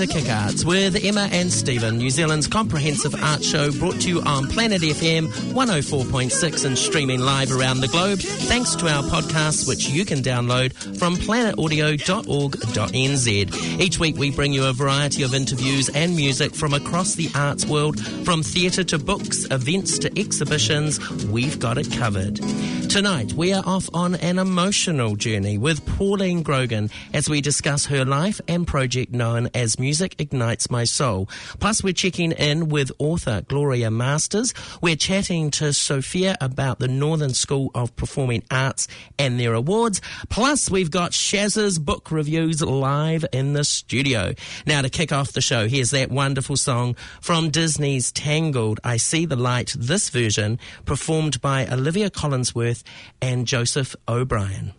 to Kick Arts with Emma and Stephen, New Zealand's comprehensive art show brought to you on Planet FM 104.6 and streaming live around the globe thanks to our podcasts which you can download from planetaudio.org.nz. Each week we bring you a variety of interviews and music from across the arts world, from theatre to books, events to exhibitions, we've got it covered. Tonight we are off on an emotional journey with Pauline Grogan as we discuss her life and project known as Music Ignites My Soul. Plus, we're checking in with author Gloria Masters. We're chatting to Sophia about the Northern School of Performing Arts and their awards. Plus, we've got Shaz's book reviews live in the studio. Now, to kick off the show, here's that wonderful song from Disney's Tangled, I See the Light, this version performed by Olivia Collinsworth and Joseph O'Brien.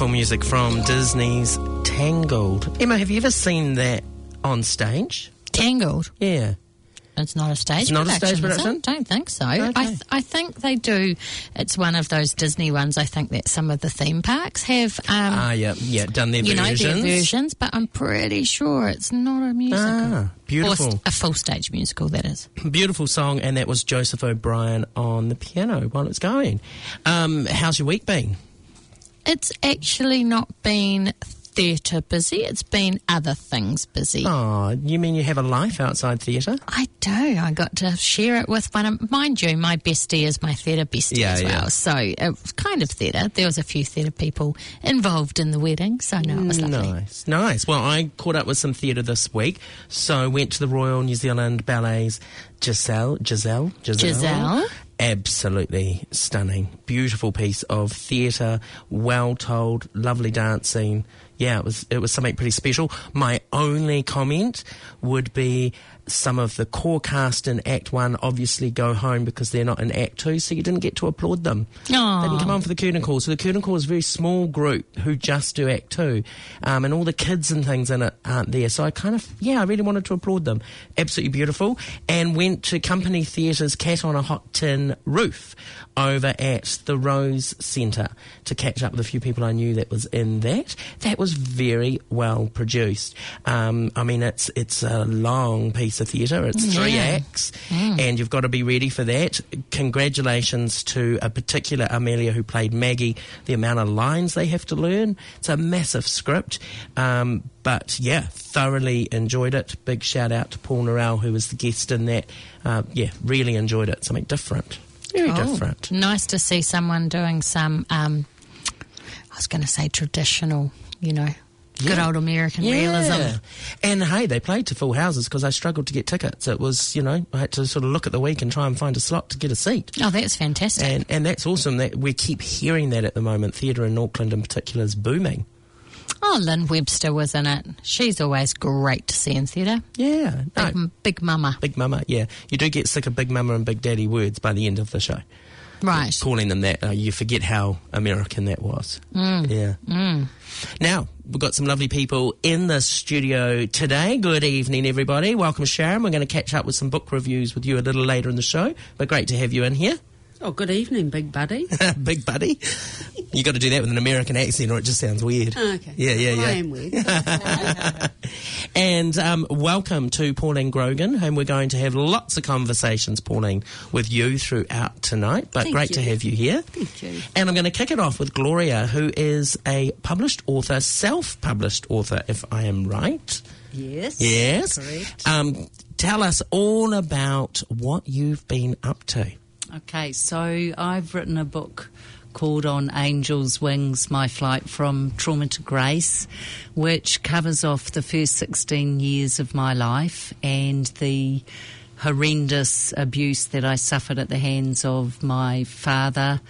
Beautiful music from Disney's Tangled. Emma, have you ever seen that on stage. Tangled. Yeah. It's not a stage It's not a stage production? Don't think so. Okay. I, th- I think they do. It's one of those Disney ones. I think that some of the theme parks have, um, Ah, yeah, yeah, done their you know, their versions, but I'm pretty sure it's not a musical. Ah, beautiful. a full stage musical, that is. Beautiful song, and that was Joseph O'Brien on the piano while it's going. Um, how's your week been? It's actually not been theatre busy. It's been other things busy. Oh, you mean you have a life outside theatre? I do. I got to share it with one of, mind you, my bestie is my theatre bestie Yeah, as well. yeah. So it was kind of theatre. There was a few theatre people involved in the wedding, so no, it was mm, lovely. Nice, nice. Well, I caught up with some theatre this week, so went to the Royal New Zealand Ballet's Giselle, Giselle, Giselle. Giselle. Absolutely stunning, beautiful piece of theatre, well told, lovely dancing. Yeah, it was it was something pretty special. My only comment would be some of the core cast in Act One obviously go home because they're not in Act Two, so you didn't get to applaud them. Aw. They didn't come on for the curtain call. So the curtain call is a very small group who just do Act Two, um, and all the kids and things in it aren't there. So I kind of, yeah, I really wanted to applaud them. Absolutely beautiful. And went to Company Theatre's Cat on a Hot Tin Roof over at the Rose Centre to catch up with a few people I knew that was in that. That was very well produced. Um, I mean, it's it's a long piece of theatre. It's three Yeah. acts, and you've got to be ready for that. Congratulations to a particular Amelia who played Maggie. The amount of lines they have to learn. It's a massive script. Um, but yeah, thoroughly enjoyed it. Big shout out to Paul Norell, who was the guest in that. Uh, yeah, really enjoyed it. Something different. Very Oh, different. Nice to see someone doing some, um, I was going to say traditional, you know, good old American realism. And hey, they played to full houses because I struggled to get tickets. It was, you know, I had to sort of look at the week and try and find a slot to get a seat. Oh, that's fantastic. And, and that's awesome that we keep hearing that at the moment. Theatre in Auckland in particular is booming. Oh, Lynn Webster was in it. She's always great to see in theatre. Yeah. No, Big, big mama. Big Mama, yeah. You do get sick of Big Mama and Big Daddy words by the end of the show. Right. Calling them that, uh, you forget how American that was. Yeah. Now, we've got some lovely people in the studio today. Good evening, everybody. Welcome, Sharon. We're going to catch up with some book reviews with you a little later in the show, but great to have you in here. Oh, good evening, big buddy. Big buddy. you got to do that with an American accent or it just sounds weird. Okay. Yeah, yeah, yeah. I am weird. And um, welcome to Pauline Grogan, and we're going to have lots of conversations, Pauline, with you throughout tonight. But Thank great to have you here. Thank you. And I'm going to kick it off with Gloria, who is a published author, self-published author, if I am right. Yes. Yes. Correct. Um, tell us all about what you've been up to. Okay, so I've written a book called On Angels' Wings My Flight from Trauma to Grace, which covers off the first 16 years of my life and the horrendous abuse that I suffered at the hands of my father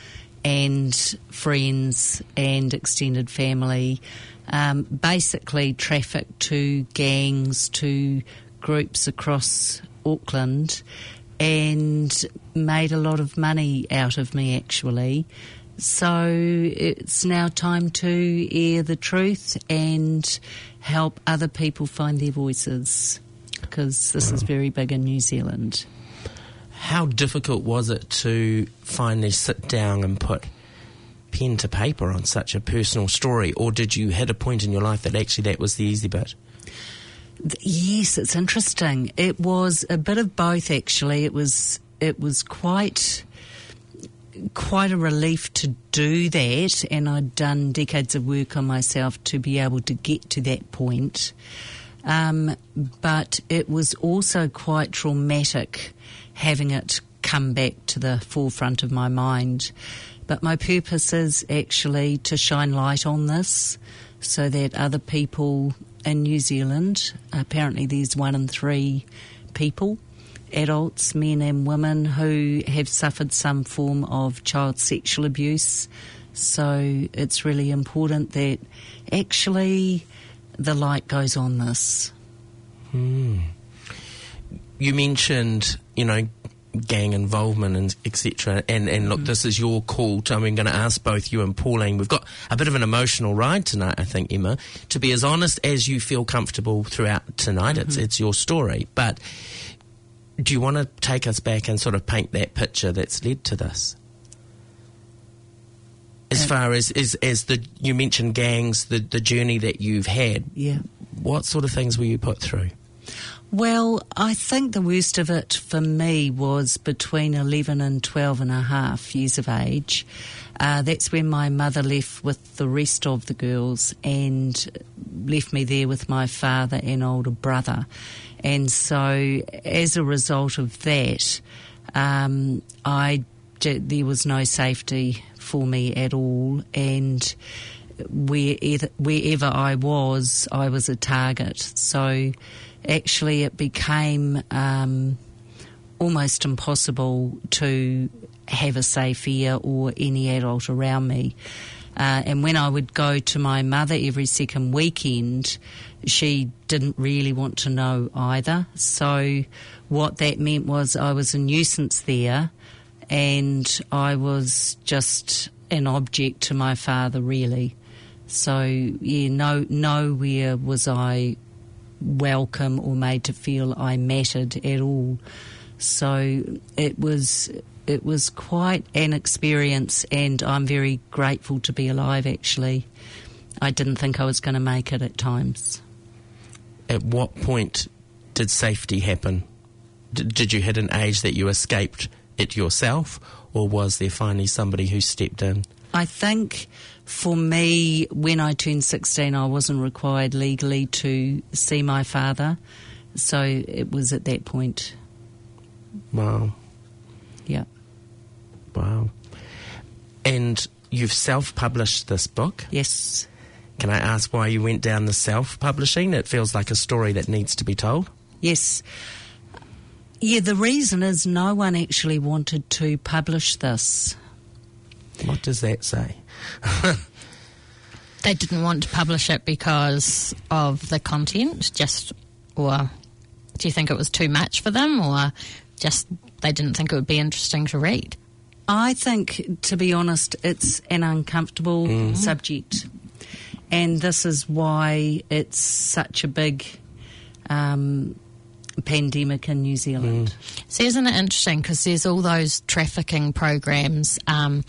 and friends and extended family. Um, basically, trafficked to gangs, to groups across Auckland and made a lot of money out of me actually. So it's now time to air the truth and help other people find their voices because this is very big in New Zealand. How difficult was it to finally sit down and put pen to paper on such a personal story, or did you hit a point in your life that actually that was the easy bit? Yes, it's interesting. It was a bit of both actually. It was it was quite quite a relief to do that and I'd done decades of work on myself to be able to get to that point. Um, but it was also quite traumatic having it come back to the forefront of my mind. But my purpose is actually to shine light on this so that other people in New Zealand, apparently there's one in three people, adults, men and women, who have suffered some form of child sexual abuse. So it's really important that actually the light goes on this. Hmm. You mentioned, you know, gang involvement and etc. And and look, this is your call. To, I'm going to ask both you and Pauline. We've got a bit of an emotional ride tonight, I think, Emma. To be as honest as you feel comfortable throughout tonight, it's it's your story. But do you want to take us back and sort of paint that picture that's led to this? As Uh, far as, as as the you mentioned gangs, the the journey that you've had, Yeah. what sort of things were you put through? Well, I think the worst of it for me was between 11 and 12 and a half years of age. Uh, that's when my mother left with the rest of the girls and left me there with my father and older brother. And so, as a result of that, um, I there was no safety for me at all, and wherever, wherever I was, I was a target. So actually, it became um, almost impossible to have a safe ear or any adult around me. Uh, and when I would go to my mother every second weekend, she didn't really want to know either. So, what that meant was I was a nuisance there, and I was just an object to my father, really. So, yeah, no, nowhere was I welcome or made to feel I mattered at all. So it was it was quite an experience, and I'm very grateful to be alive. Actually, I didn't think I was going to make it at times. At what point did safety happen? D- did you hit an age that you escaped it yourself, or was there finally somebody who stepped in? I think for me, when I turned 16, I wasn't required legally to see my father. So it was at that point, Wow, yeah. wow. And you've self-published this book. Yes. Can I ask why you went down the self-publishing? It feels like a story that needs to be told. Yes. Yeah, the reason is no one actually wanted to publish this. What does that say? They didn't want to publish it because of the content, just, or do you think it was too much for them, or just they didn't think it would be interesting to read? I think, to be honest, it's an uncomfortable subject. And this is why it's such a big um, pandemic in New Zealand. See, isn't it interesting? Because there's all those trafficking programs um,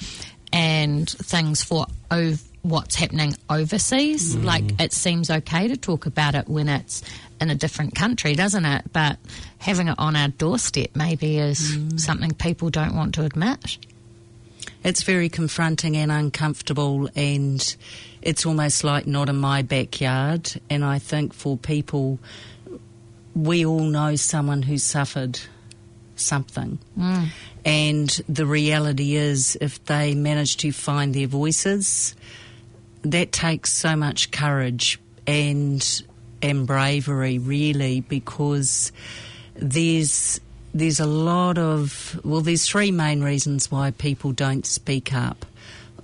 and things for ov- what's happening overseas. Mm. Like, it seems okay to talk about it when it's in a different country, doesn't it? But having it on our doorstep maybe is mm. something people don't want to admit. It's very confronting and uncomfortable, and it's almost like not in my backyard. And I think for people, we all know someone who suffered something. And the reality is, if they manage to find their voices, that takes so much courage and and bravery, really, because there's there's a lot of well, there's three main reasons why people don't speak up.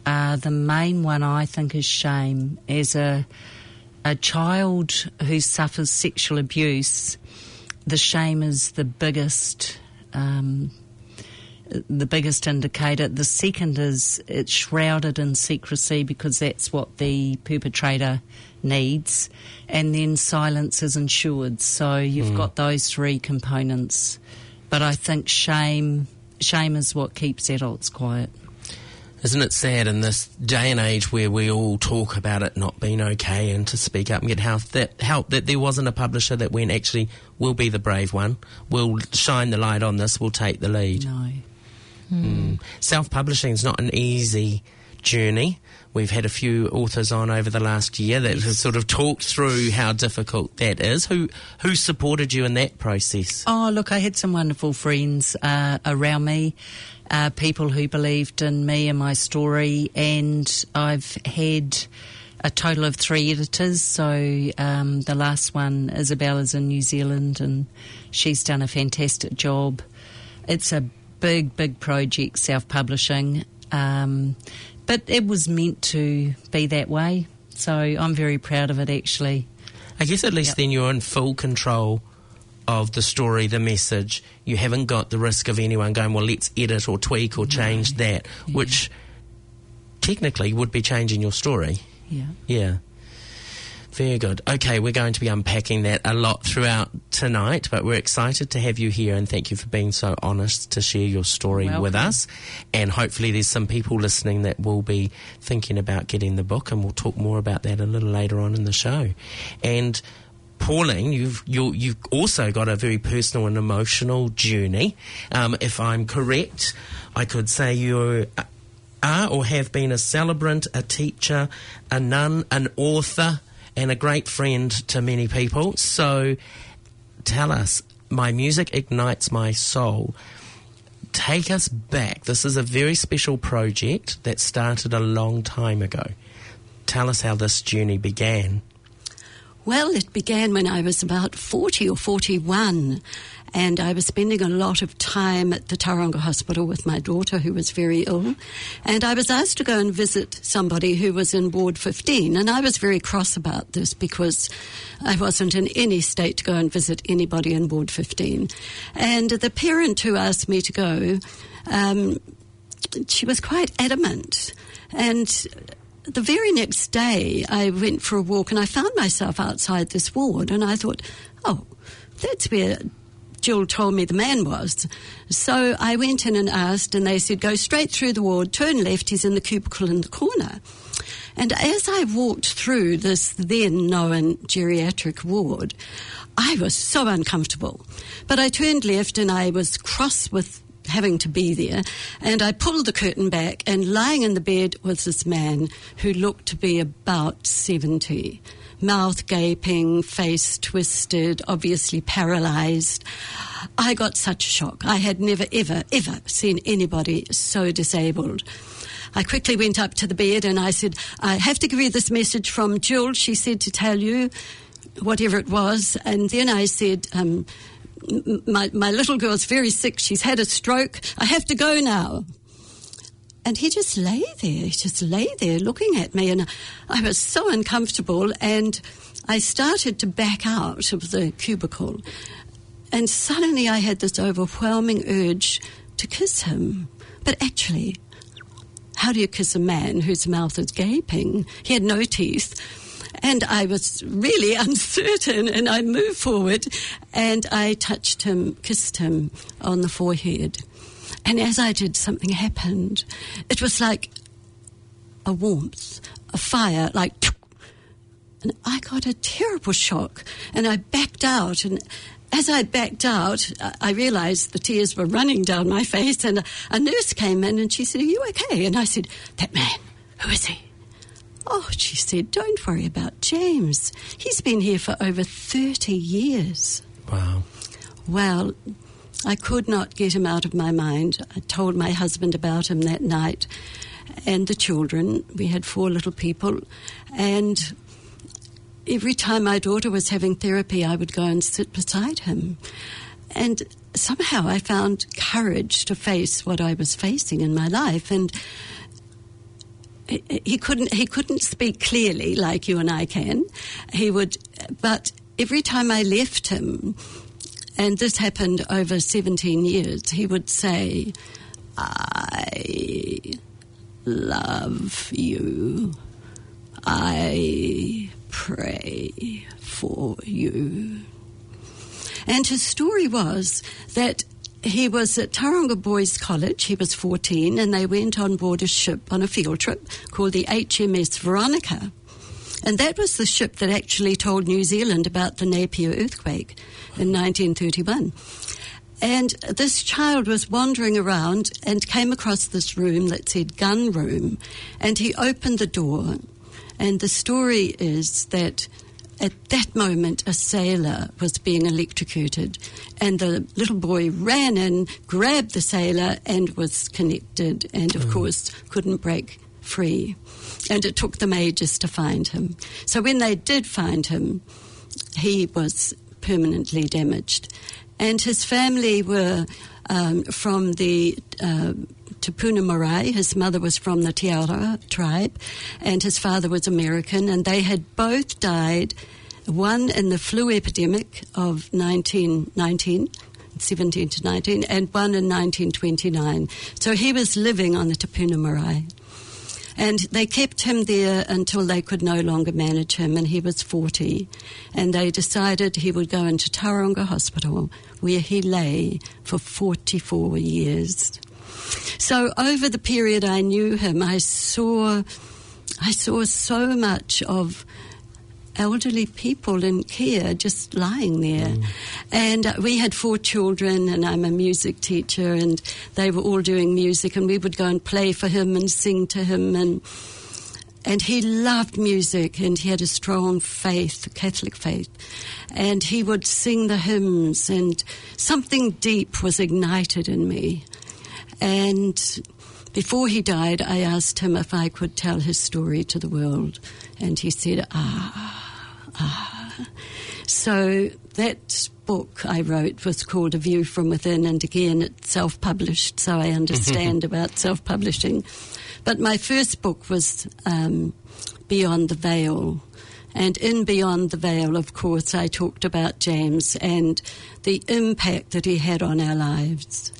Uh, the main one I think is shame. As a a child who suffers sexual abuse, the shame is the biggest. Um, the biggest indicator. The second is it's shrouded in secrecy because that's what the perpetrator needs. And then silence is ensured. So you've got those three components. But I think shame shame is what keeps adults quiet. Isn't it sad in this day and age where we all talk about it not being okay and to speak up and get help that help that there wasn't a publisher that went actually we'll be the brave one, we'll shine the light on this, we'll take the lead. No. Self publishing is not an easy journey. We've had a few authors on over the last year that have sort of talked through how difficult that is. Who who supported you in that process? Oh, look, I had some wonderful friends uh, around me, uh, people who believed in me and my story, and I've had a total of three editors. So um, the last one, Isabel, is in New Zealand, and she's done a fantastic job. It's a big, big project, self publishing, um, but it was meant to be that way. So I'm very proud of it, actually. I guess at least Yep. then you're in full control of the story, the message. You haven't got the risk of anyone going, well, let's edit or tweak or change no. that, yeah. which technically would be changing your story. Yeah. Yeah. Very good. Okay, we're going to be unpacking that a lot throughout tonight, but we're excited to have you here and thank you for being so honest to share your story Welcome. with us. And hopefully, there's some people listening that will be thinking about getting the book, and we'll talk more about that a little later on in the show. And Pauline, you've you, have you have also got a very personal and emotional journey. Um, if I'm correct, I could say you are or have been a celebrant, a teacher, a nun, an author, and a great friend to many people. So tell us, my music ignites my soul. Take us back. This is a very special project that started a long time ago. Tell us how this journey began. Well, it began when I was about 40 or 41 and I was spending a lot of time at the Tauranga Hospital with my daughter who was very ill. And I was asked to go and visit somebody who was in Ward 15. And I was very cross about this because I wasn't in any state to go and visit anybody in Ward 15. And the parent who asked me to go, um, she was quite adamant. And the very next day, I went for a walk and I found myself outside this ward, and I thought, oh, that's where Jill told me the man was. So I went in and asked, and they said, go straight through the ward, turn left, he's in the cubicle in the corner. And as I walked through this then known geriatric ward, I was so uncomfortable. But I turned left and I was cross with having to be there. And I pulled the curtain back, and lying in the bed was this man who looked to be about 70 mouth gaping, face twisted, obviously paralyzed. I got such a shock. I had never, ever, ever seen anybody so disabled. I quickly went up to the bed and I said, I have to give you this message from Jill. She said to tell you whatever it was. And then I said, um, my, my little girl's very sick. She's had a stroke. I have to go now. And he just lay there, he just lay there looking at me. And I was so uncomfortable. And I started to back out of the cubicle. And suddenly I had this overwhelming urge to kiss him. But actually, how do you kiss a man whose mouth is gaping? He had no teeth. And I was really uncertain, and I moved forward and I touched him, kissed him on the forehead. And as I did, something happened. It was like a warmth, a fire, like. And I got a terrible shock, and I backed out. And as I backed out, I realized the tears were running down my face. And a nurse came in and she said, Are you okay? And I said, That man, who is he? Oh, she said, Don't worry about James. He's been here for over 30 years. Wow. Well, I could not get him out of my mind. I told my husband about him that night and the children. We had four little people. And every time my daughter was having therapy, I would go and sit beside him. And somehow I found courage to face what I was facing in my life. And he couldn't he couldn't speak clearly like you and I can. He would, but every time I left him, and this happened over 17 years, he would say, I love you. I pray for you. And his story was that he was at Tauranga Boys College. He was 14, and they went on board a ship on a field trip called the HMS Veronica. And that was the ship that actually told New Zealand about the Napier earthquake in 1931. And this child was wandering around and came across this room that said gun room. And he opened the door. And the story is that at that moment, a sailor was being electrocuted, and the little boy ran in, grabbed the sailor, and was connected, and of mm. course, couldn't break free. And it took them ages to find him. So when they did find him, he was permanently damaged. And his family were um, from the uh, Te Puna Marae. His mother was from the Te Aura tribe, and his father was American, and they had both died one in the flu epidemic of 1919. 17 to 19, and one in 1929. So he was living on the Te Puna Marae. And they kept him there until they could no longer manage him, and he was 40. And they decided he would go into Tauranga Hospital, where he lay for 44 years. So over the period I knew him, I saw, I saw so much of elderly people in care just lying there. Mm. And uh, we had four children, and I'm a music teacher, and they were all doing music, and we would go and play for him and sing to him, and and he loved music, and he had a strong faith, Catholic faith, and he would sing the hymns, and something deep was ignited in me, and. Before he died, I asked him if I could tell his story to the world, and he said, Ah, ah. so that book I wrote was called A View from Within, and again, it's self published, so I understand about self publishing. But my first book was um, Beyond the Veil. And in Beyond the Veil, of course, I talked about James and the impact that he had on our lives.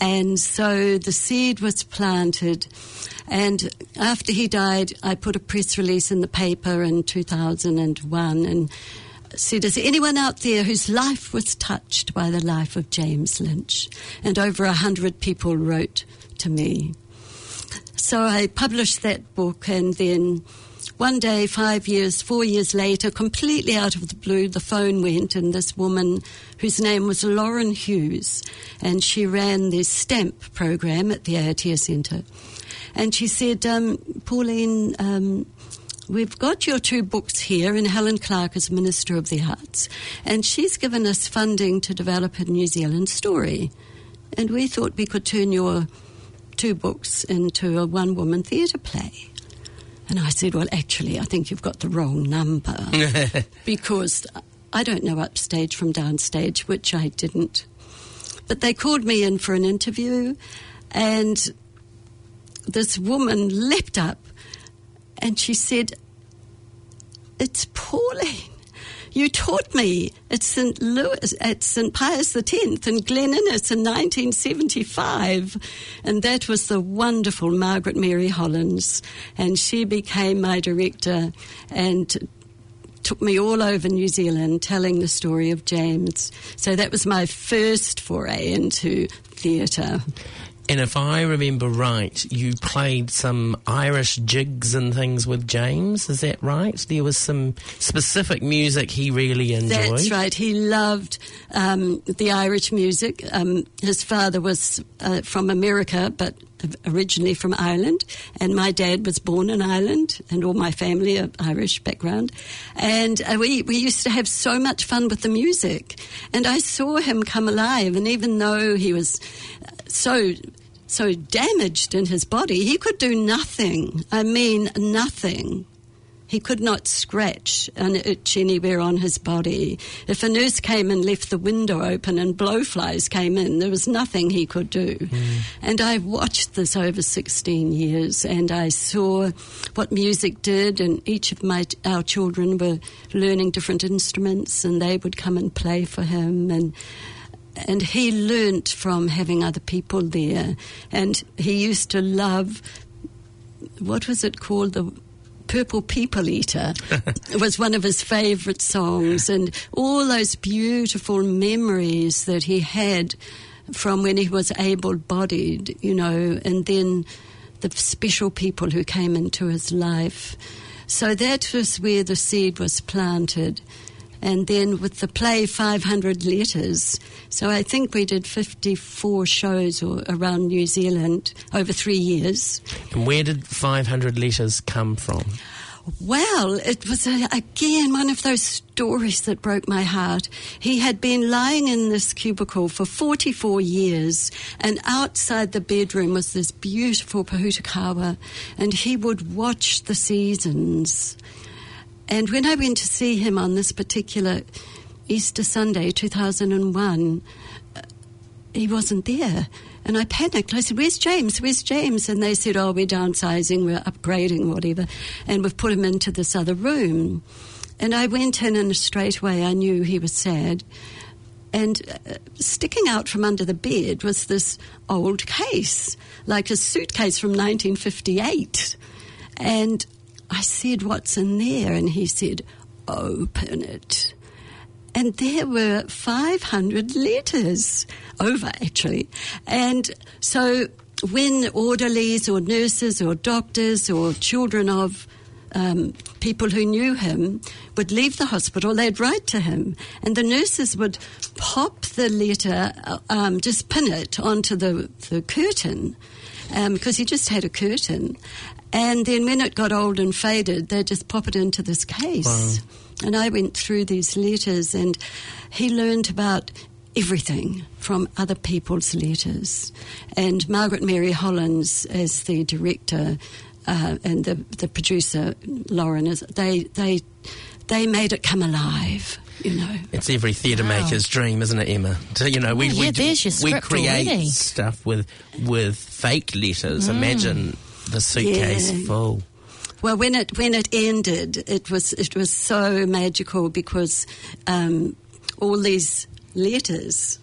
And so the seed was planted and after he died, I put a press release in the paper in 2001 and said, Is there anyone out there whose life was touched by the life of James Lynch? And over a hundred people wrote to me. So I published that book, and then one day, five years, four years later, completely out of the blue, the phone went, and this woman, whose name was Lauren Hughes, and she ran the STAMP program at the Aotea Centre. And she said, um, Pauline, um, we've got your two books here, and Helen Clark is Minister of the Arts, and she's given us funding to develop a New Zealand story. And we thought we could turn your two books into a one woman theatre play. And I said, Well, actually, I think you've got the wrong number because I don't know upstage from downstage, which I didn't. But they called me in for an interview, and this woman leapt up and she said, It's Pauline. You taught me at St. Louis, at St. Pius X in Glen Innes in 1975. And that was the wonderful Margaret Mary Hollins. And she became my director and took me all over New Zealand telling the story of James. So that was my first foray into theatre. And if I remember right, you played some Irish jigs and things with James. Is that right? There was some specific music he really enjoyed. That's right. He loved um, the Irish music. Um, his father was uh, from America, but originally from Ireland, and my dad was born in Ireland, and all my family are Irish background. And uh, we, we used to have so much fun with the music. And I saw him come alive, and even though he was so so damaged in his body, he could do nothing. I mean, nothing. He could not scratch an itch anywhere on his body. If a nurse came and left the window open and blowflies came in, there was nothing he could do. Mm. And I watched this over 16 years and I saw what music did and each of my our children were learning different instruments and they would come and play for him and and he learnt from having other people there. And he used to love, what was it called? The Purple People Eater was one of his favourite songs, and all those beautiful memories that he had from when he was able bodied, you know, and then the special people who came into his life. So that was where the seed was planted and then with the play 500 letters. So I think we did 54 shows or, around New Zealand over three years. And where did 500 letters come from? Well, it was a, again one of those stories that broke my heart. He had been lying in this cubicle for 44 years, and outside the bedroom was this beautiful Pohutukawa, and he would watch the seasons. And when I went to see him on this particular Easter Sunday, 2001, uh, he wasn't there. And I panicked. I said, Where's James? Where's James? And they said, Oh, we're downsizing, we're upgrading, whatever. And we've put him into this other room. And I went in, and straight away I knew he was sad. And uh, sticking out from under the bed was this old case, like a suitcase from 1958. And I said, What's in there? And he said, Open it. And there were 500 letters, over actually. And so when orderlies or nurses or doctors or children of um, people who knew him would leave the hospital, they'd write to him, and the nurses would pop the letter, uh, um, just pin it onto the, the curtain, because um, he just had a curtain. And then when it got old and faded, they'd just pop it into this case. Wow. And I went through these letters, and he learned about everything from other people's letters. And Margaret Mary Hollins, as the director, uh, and the, the producer Lauren is they they they made it come alive. You know, it's every theatre wow. maker's dream, isn't it, Emma? So, you know, we oh, yeah, we, we create already. stuff with with fake letters. Mm. Imagine the suitcase yeah. full. Well, when it when it ended, it was it was so magical because um, all these letters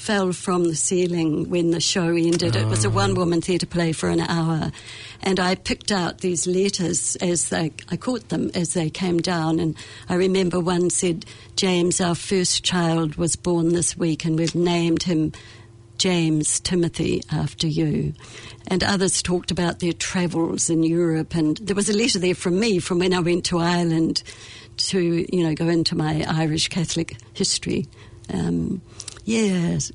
fell from the ceiling when the show ended. Oh. It was a oh. one woman theatre play for an hour, and I picked out these letters as they, I caught them as they came down. And I remember one said, James, our first child was born this week, and we've named him James Timothy after you. And others talked about their travels in Europe. And there was a letter there from me from when I went to Ireland to, you know, go into my Irish Catholic history. Um, yes,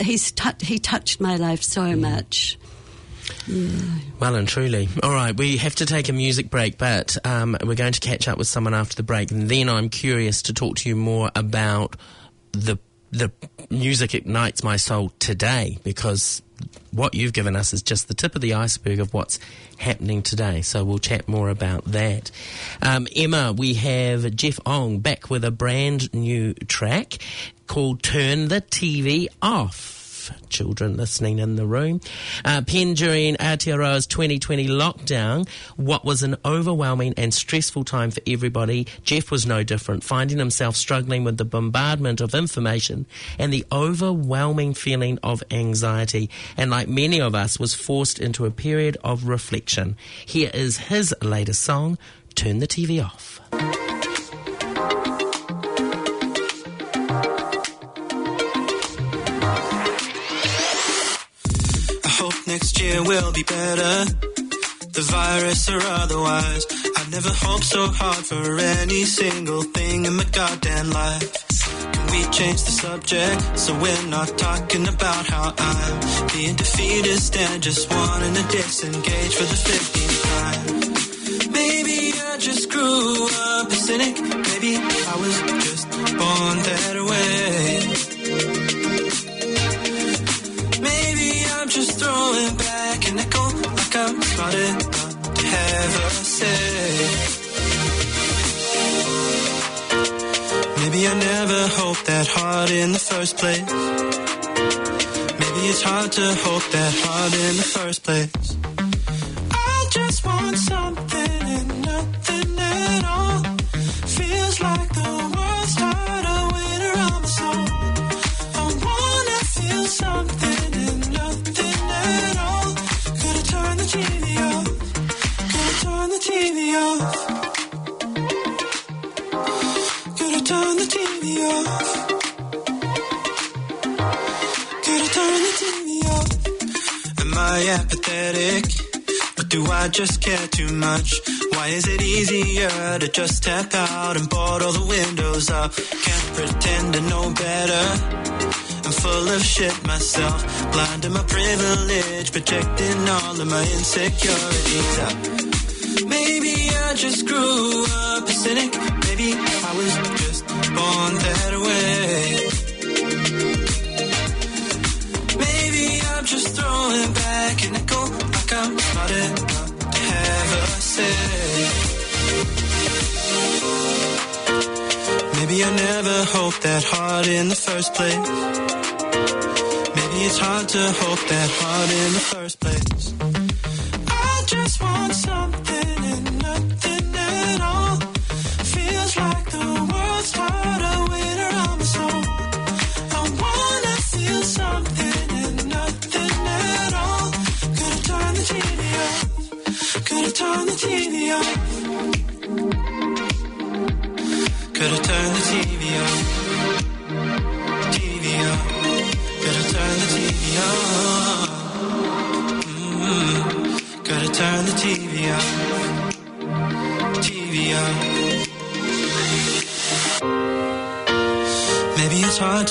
he's t- he touched my life so mm. much. Yeah. Well and truly. All right, we have to take a music break, but um, we're going to catch up with someone after the break, and then I'm curious to talk to you more about the the music ignites my soul today because what you've given us is just the tip of the iceberg of what's happening today. So we'll chat more about that. Um, Emma, we have Jeff Ong back with a brand new track called Turn the TV Off children listening in the room. Uh, Pen during Aotearoa's 2020 lockdown, what was an overwhelming and stressful time for everybody, Jeff was no different, finding himself struggling with the bombardment of information and the overwhelming feeling of anxiety, and like many of us, was forced into a period of reflection. Here is his latest song, Turn the TV Off. Next year will be better. The virus or otherwise. I never hoped so hard for any single thing in my goddamn life. Can we change the subject so we're not talking about how I'm being defeatist and just wanting to disengage for the 15th time? Maybe I just grew that hard in the first place. Maybe it's hard to hope that hard in the first place. Just care too much? Why is it easier to just tap out and board all the windows up? Can't pretend to know better. I'm full of shit myself, blind to my privilege, projecting all of my insecurities up. Maybe I just grew up a cynic. Maybe I was just born that way. Maybe I'm just throwing back an echo like I'm say. Maybe I never hoped that hard in the first place. Maybe it's hard to hope that hard in the first place.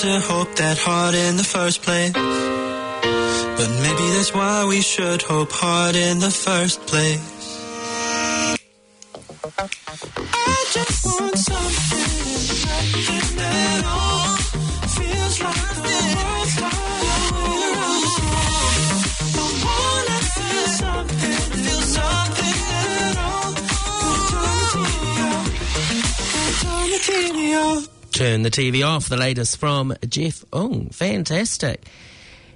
To hope that hard in the first place. But maybe that's why we should hope hard in the first place. I just want something, something that all feels like the. I wanna feel something, feel something at all. Turn the TV off. The latest from Jeff Ung. Fantastic.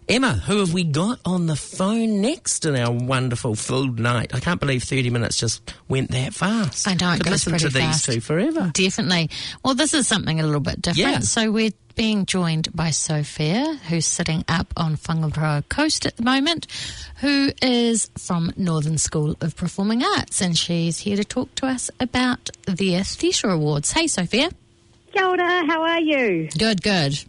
Emma, who have we got on the phone next in our wonderful filled night? I can't believe 30 minutes just went that fast. I know, it goes listen pretty to fast. these two forever. Definitely. Well, this is something a little bit different. Yeah. So we're being joined by Sophia, who's sitting up on Whangaroa Coast at the moment, who is from Northern School of Performing Arts, and she's here to talk to us about their Theatre Awards. Hey, Sophia. Kia ora, how are you? Good, good.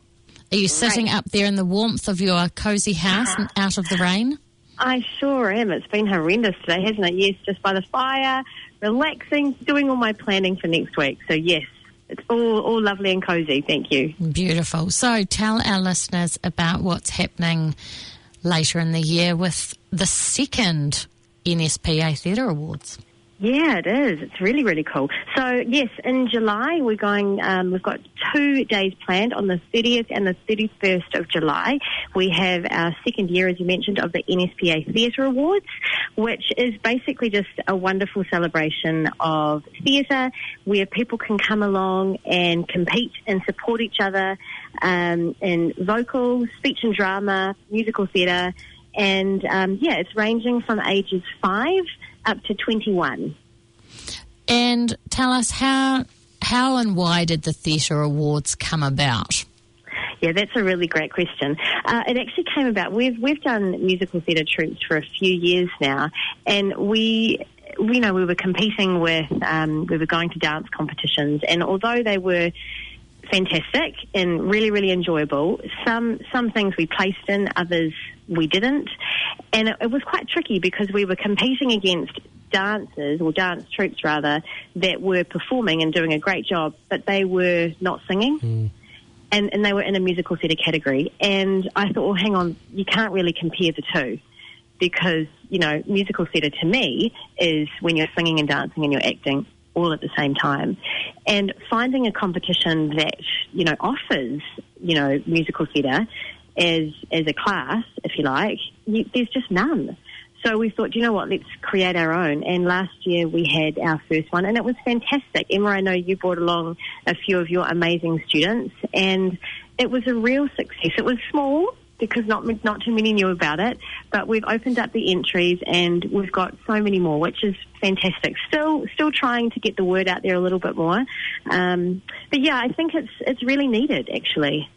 Are you sitting up there in the warmth of your cosy house and out of the rain? I sure am. It's been horrendous today, hasn't it? Yes, just by the fire, relaxing, doing all my planning for next week. So yes, it's all all lovely and cozy. Thank you. Beautiful. So tell our listeners about what's happening later in the year with the second NSPA Theatre Awards. Yeah, it is. It's really, really cool. So, yes, in July, we're going, um, we've got two days planned on the 30th and the 31st of July. We have our second year, as you mentioned, of the NSPA Theatre Awards, which is basically just a wonderful celebration of theatre where people can come along and compete and support each other um, in vocal, speech and drama, musical theatre, and um, yeah, it's ranging from ages five up to 21. And tell us how how and why did the Theatre Awards come about? Yeah, that's a really great question. Uh, it actually came about. We've we've done musical theatre troupes for a few years now, and we. We know we were competing with, um, we were going to dance competitions, and although they were fantastic and really, really enjoyable. Some some things we placed in, others we didn't, and it, it was quite tricky because we were competing against dancers or dance troupes rather that were performing and doing a great job, but they were not singing. Hmm. And, and they were in a musical theatre category. And I thought, well, hang on, you can't really compare the two because, you know, musical theatre to me is when you're singing and dancing and you're acting all at the same time. And finding a competition that, you know, offers, you know, musical theatre as, as a class, if you like, you, there's just none. So we thought, you know what, let's create our own. And last year we had our first one and it was fantastic. Emma, I know you brought along a few of your amazing students and it was a real success. It was small because not, not too many knew about it, but we've opened up the entries and we've got so many more, which is fantastic. Still, still trying to get the word out there a little bit more. Um, but yeah, I think it's, it's really needed actually.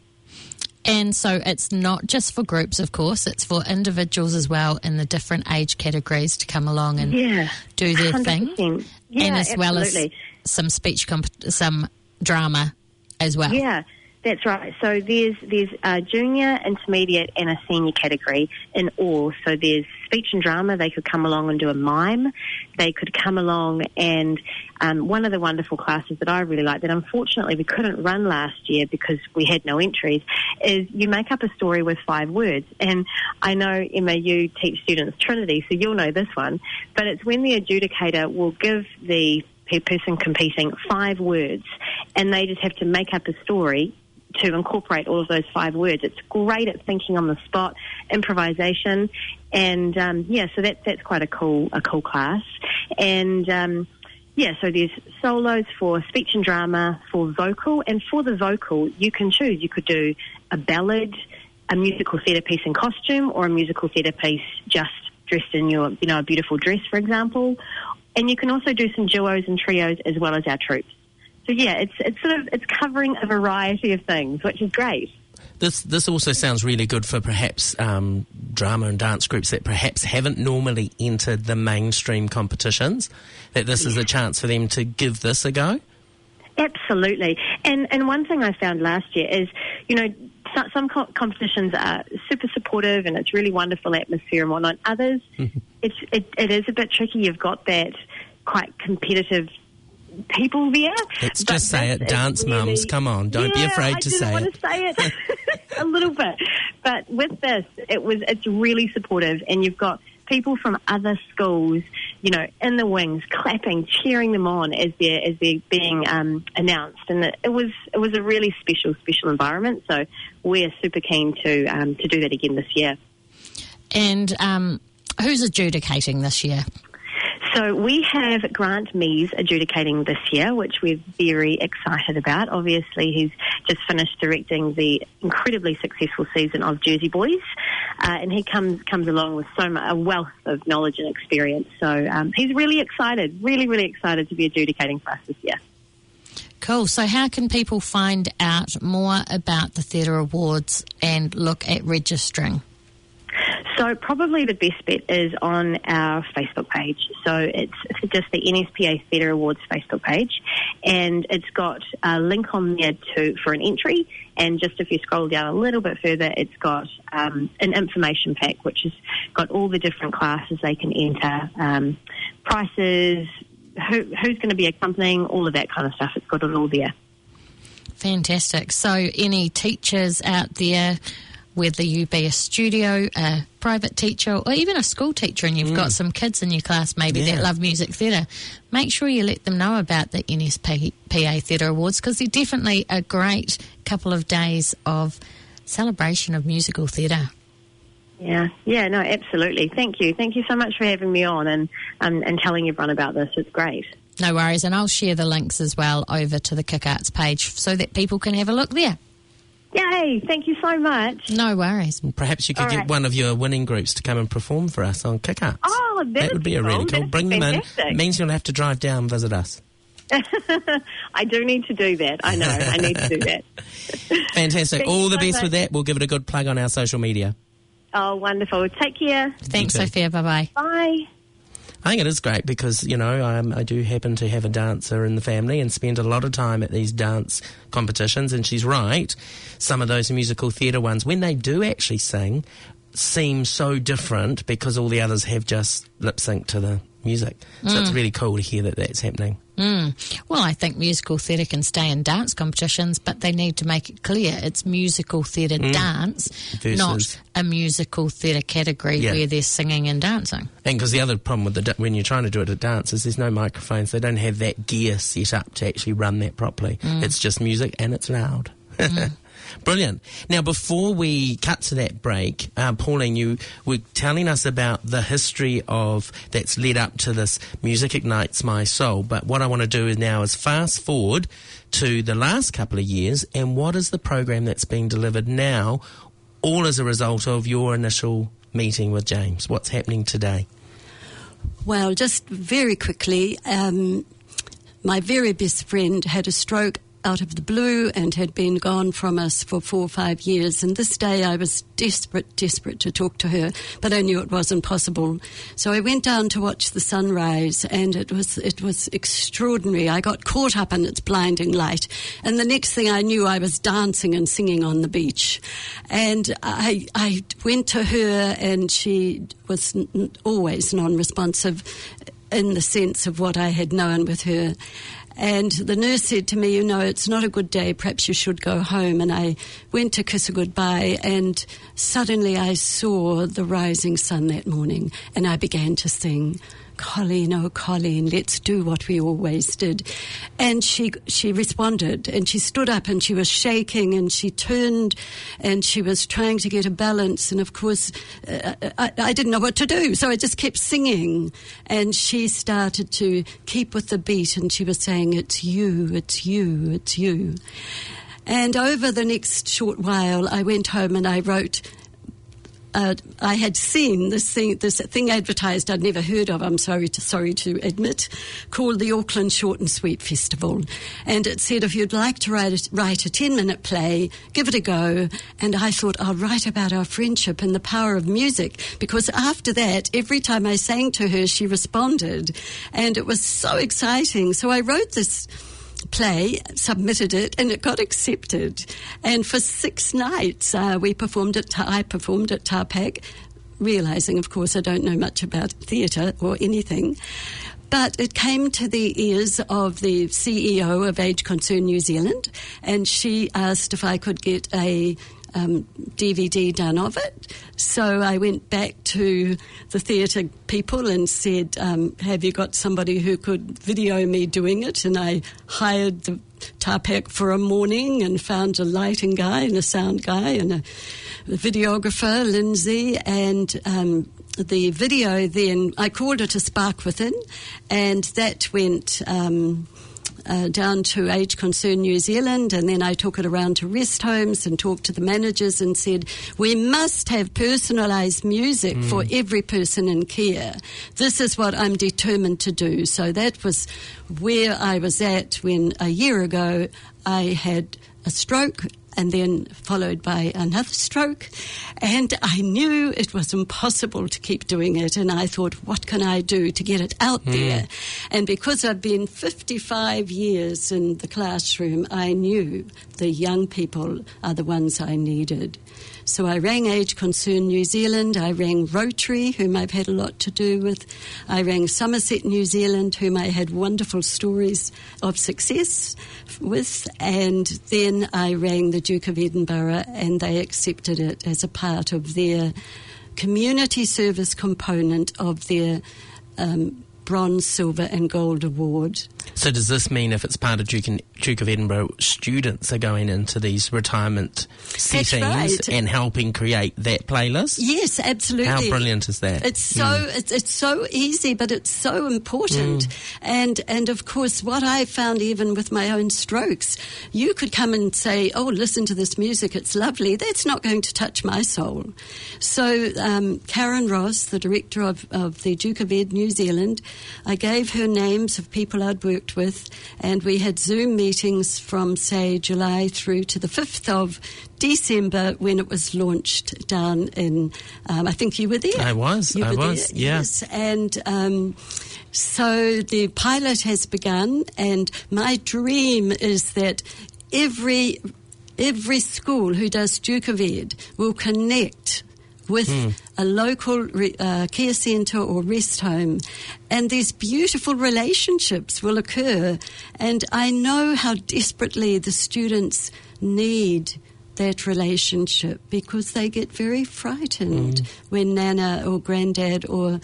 And so it's not just for groups, of course, it's for individuals as well in the different age categories to come along and Yeah. do their 100%. thing. Yeah, and as well as some speech, comp- some drama as well. Yeah, that's right. So there's there's a junior, intermediate, and a senior category in all. So there's speech and drama. They could come along and do a mime. They could come along and um, one of the wonderful classes that I really like that unfortunately we couldn't run last year because we had no entries is you make up a story with five words. And I know Emma, you teach students Trinity, so you'll know this one. But it's when the adjudicator will give the person competing five words and they just have to make up a story to incorporate all of those five words. It's great at thinking on the spot, improvisation, and um, yeah, so that's that's quite a cool a cool class. And um, yeah, so there's solos for speech and drama, for vocal, and for the vocal, you can choose. You could do a ballad, a musical theatre piece in costume, or a musical theatre piece just dressed in your, you know, a beautiful dress, for example. And you can also do some duos and trios as well as our troops. So yeah, it's it's sort of it's covering a variety of things, which is great. This this also sounds really good for perhaps um, drama and dance groups that perhaps haven't normally entered the mainstream competitions. That this is a chance for them to give this a go. Absolutely. And and one thing I found last year is, you know, so- some co- competitions are super supportive and it's really wonderful atmosphere and whatnot. Others, it's it, it is a bit tricky. You've got that quite competitive people there. Let's but just say it, dance really- mums. Come on, don't be afraid I to didn't say want it. to say it a little bit, but with this, it was it's really supportive, and you've got people from other schools, you know, in the wings, clapping, cheering them on as they're as they're being um, announced, and it, it was it was a really special special environment. So we're super keen to um, to do that again this year. And um, who's adjudicating this year? So we have Grant Mees adjudicating this year, which we're very excited about. Obviously, he's just finished directing the incredibly successful season of Jersey Boys, uh, and he comes comes along with so much a wealth of knowledge and experience. So um, he's really excited, really really excited to be adjudicating for us this year. Cool. So, how can people find out more about the Theatre Awards and look at registering? So probably the best bet is on our Facebook page. So it's just the NSPA Theatre Awards Facebook page, and it's got a link on there to for an entry. And just if you scroll down a little bit further, it's got um, an information pack which has got all the different classes they can enter, um, prices, who, who's going to be accompanying, all of that kind of stuff. It's got it all there. Fantastic. So, any teachers out there, whether you be a studio, a private teacher, or even a school teacher, and you've got some kids in your class maybe Yeah. that love music theatre, make sure you let them know about the NSPA Theatre Awards because they're definitely a great couple of days of celebration of musical theatre. Yeah, yeah, no, absolutely. Thank you, thank you so much for having me on and um, and telling everyone about this. It's great. No worries, and I'll share the links as well over to the Kick Arts page so that people can have a look there. Yay! Thank you so much. No worries. Perhaps you could All get right. one of your winning groups to come and perform for us on Kick Arts. Oh, that that'd be be a really cool. cool. That'd Bring them fantastic. in. Means you'll have to drive down and visit us. I do need to do that. I know. I need to do that. Fantastic. All the so best with that. We'll give it a good plug on our social media. Oh, wonderful. Take care. Thanks, You too. Sophia. Bye bye. I think it is great because, you know, um, I do happen to have a dancer in the family and spend a lot of time at these dance competitions. And she's right. Some of those musical theatre ones, when they do actually sing, seem so different because all the others have just lip synced to the music. So it's mm. really cool to hear that that's happening. Mm. Well, I think musical theatre can stay in dance competitions, but they need to make it clear it's musical theatre mm. dance, Versus- not a musical theatre category Yeah. where they're singing and dancing. And because the other problem with the when you're trying to do it at dance is there's no microphones. They don't have that gear set up to actually run that properly. It's just music and it's loud. Brilliant. Now, before we cut to that break, uh, Pauline, you were telling us about the history of that's led up to this Music Ignites My Soul. But what I want to do now is fast forward to the last couple of years and what is the program that's being delivered now, all as a result of your initial meeting with James. What's happening today? Well, just very quickly, um, my very best friend had a stroke out of the blue and had been gone from us for four or five years. And this day I was desperate, desperate to talk to her, but I knew it wasn't possible. So I went down to watch the sunrise and it was, it was extraordinary. I got caught up in its blinding light. And the next thing I knew, I was dancing and singing on the beach. And I, I went to her and she was always non-responsive in the sense of what I had known with her. And the nurse said to me, You know, it's not a good day, perhaps you should go home. And I went to kiss her goodbye, and suddenly I saw the rising sun that morning, and I began to sing. Colleen, oh Colleen, let's do what we always did. And she she responded and she stood up and she was shaking and she turned and she was trying to get a balance and of course uh, I, I didn't know what to do so I just kept singing and she started to keep with the beat and she was saying it's you, it's you, it's you. And over the next short while I went home and I wrote uh, I had seen this thing, this thing advertised I'd never heard of. I'm sorry to sorry to admit, called the Auckland Short and Sweet Festival, and it said if you'd like to write a, write a ten minute play, give it a go. And I thought I'll write about our friendship and the power of music because after that, every time I sang to her, she responded, and it was so exciting. So I wrote this play, submitted it, and it got accepted. And for six nights, uh, we performed at, I performed at TAPAC. realizing, of course, I don't know much about theatre or anything. But it came to the ears of the CEO of Age Concern New Zealand, and she asked if I could get a um, DVD done of it. So I went back to the theatre people and said, um, Have you got somebody who could video me doing it? And I hired the TAPAC for a morning and found a lighting guy and a sound guy and a, a videographer, Lindsay, and um, the video then, I called it a Spark Within, and that went. Um, uh, down to Age Concern New Zealand, and then I took it around to rest homes and talked to the managers and said, We must have personalised music mm. for every person in care. This is what I'm determined to do. So that was where I was at when a year ago I had a stroke and then followed by another stroke. And I knew it was impossible to keep doing it. And I thought, what can I do to get it out mm. there? And because I've been 55 years in the classroom, I knew the young people are the ones I needed. So I rang Age Concern New Zealand, I rang Rotary, whom I've had a lot to do with, I rang Summerset New Zealand, whom I had wonderful stories of success with, and then I rang the Duke of Edinburgh and they accepted it as a part of their community service component of their um, bronze, silver, and gold award. So does this mean if it's part of Duke, and, Duke of Edinburgh, students are going into these retirement settings right. and helping create that playlist? Yes, absolutely. How brilliant is that? It's so mm. it's, it's so easy, but it's so important. Mm. And and of course, what I found even with my own strokes, you could come and say, "Oh, listen to this music; it's lovely." That's not going to touch my soul. So um, Karen Ross, the director of, of the Duke of Ed New Zealand, I gave her names of people I'd worked with, and we had Zoom meetings from, say, July through to the 5th of December when it was launched down in, um, I think you were there. I was, I was, there, yeah. Yes, and. Um, so the pilot has begun, and my dream is that every every school who does Duke of Ed will connect with mm. a local uh, care centre or rest home, and these beautiful relationships will occur. And I know how desperately the students need that relationship because they get very frightened mm. when Nana or Granddad or,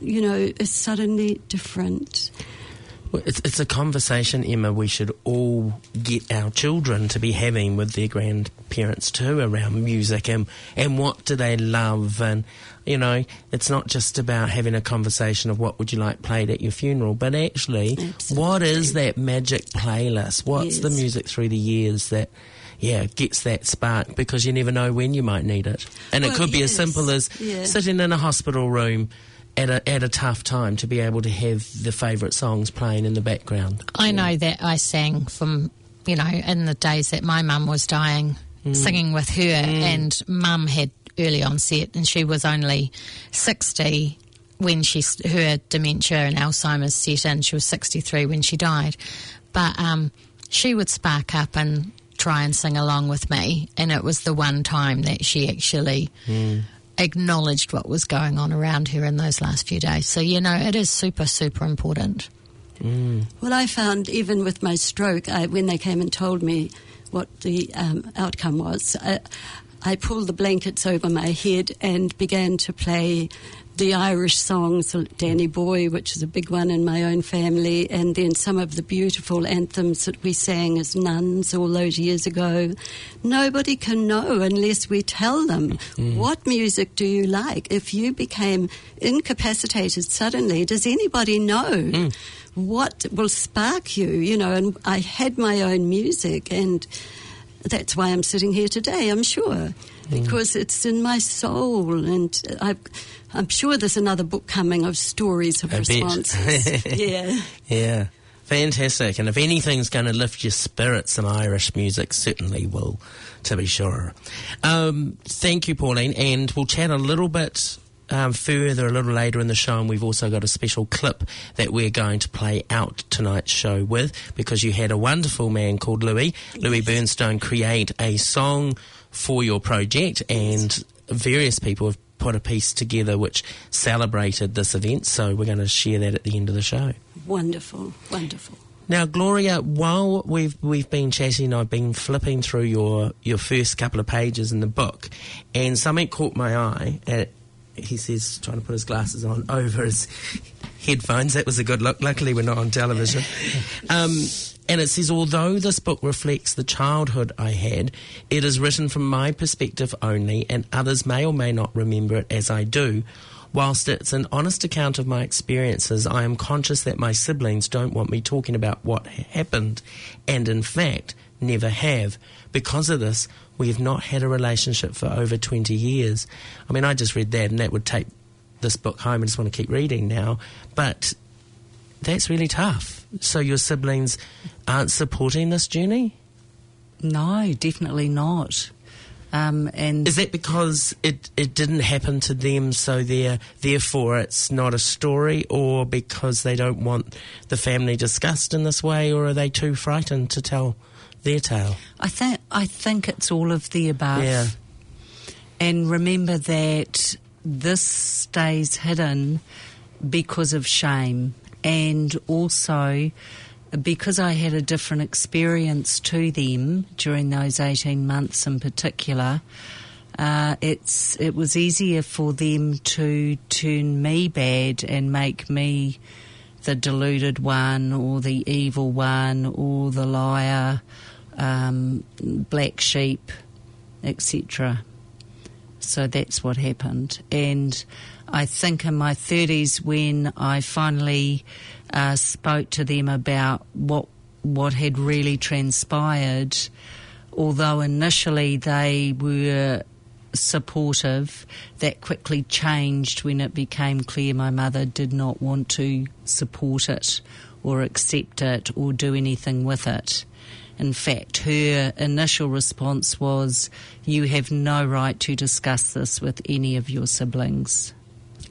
you know, is suddenly different. It's, it's a conversation, Emma, we should all get our children to be having with their grandparents too around music and, and what do they love. And, you know, it's not just about having a conversation of what would you like played at your funeral, but actually, Absolutely. what is that magic playlist? What's yes. the music through the years that yeah, gets that spark because you never know when you might need it. And well, it could be yes. as simple as yeah. sitting in a hospital room at a, at a tough time to be able to have the favourite songs playing in the background. I know that I sang from, you know, in the days that my mum was dying, mm. singing with her, mm. and mum had early onset, and she was only 60 when she her dementia and Alzheimer's set in. She was 63 when she died. But um, she would spark up and try and sing along with me, and it was the one time that she actually. Mm acknowledged what was going on around her in those last few days. So, you know, it is super, super important. Mm. Well, I found even with my stroke, I, when they came and told me what the um, outcome was, I, I pulled the blankets over my head and began to play the Irish songs, Danny Boy, which is a big one in my own family, and then some of the beautiful anthems that we sang as nuns all those years ago. Nobody can know unless we tell them mm. what music do you like. If you became incapacitated suddenly, does anybody know? Mm. What will spark you? You know, and I had my own music, and that's why I'm sitting here today, I'm sure, mm. because it's in my soul. And i am sure there's another book coming of stories of I responses. yeah. Yeah. Fantastic. And if anything's going to lift your spirits, some Irish music certainly will, to be sure. Um, thank you, Pauline. And we'll chat a little bit um, further a little later in the show, and we've also got a special clip that we're going to play out tonight's show with because you had a wonderful man called Louis, Louis Bernstone, create a song for your project, and various people have put a piece together which celebrated this event. So we're going to share that at the end of the show. Wonderful, wonderful. Now, Gloria, while we've we've been chatting, I've been flipping through your your first couple of pages in the book, and something caught my eye. And he says, trying to put his glasses on over his headphones. That was a good look. Luckily, we're not on television. Um, and it says, although this book reflects the childhood I had, it is written from my perspective only, and others may or may not remember it as I do. Whilst it's an honest account of my experiences, I am conscious that my siblings don't want me talking about what happened, and in fact, never have. Because of this, we have not had a relationship for over 20 years. I mean, I just read that, and that would take this book home. I just want to keep reading now. But that's really tough. So your siblings aren't supporting this journey? No, definitely not. Um, and Is that because it, it didn't happen to them, so they're, therefore it's not a story, or because they don't want the family discussed in this way, or are they too frightened to tell their tale? I think I think it's all of the above. Yeah. And remember that this stays hidden because of shame and also because I had a different experience to them during those 18 months in particular. Uh, it's it was easier for them to turn me bad and make me the deluded one or the evil one or the liar, um, black sheep, etc. So that's what happened. And I think in my 30s, when I finally uh, spoke to them about what what had really transpired, although initially they were supportive, that quickly changed when it became clear my mother did not want to support it or accept it or do anything with it. In fact, her initial response was, You have no right to discuss this with any of your siblings.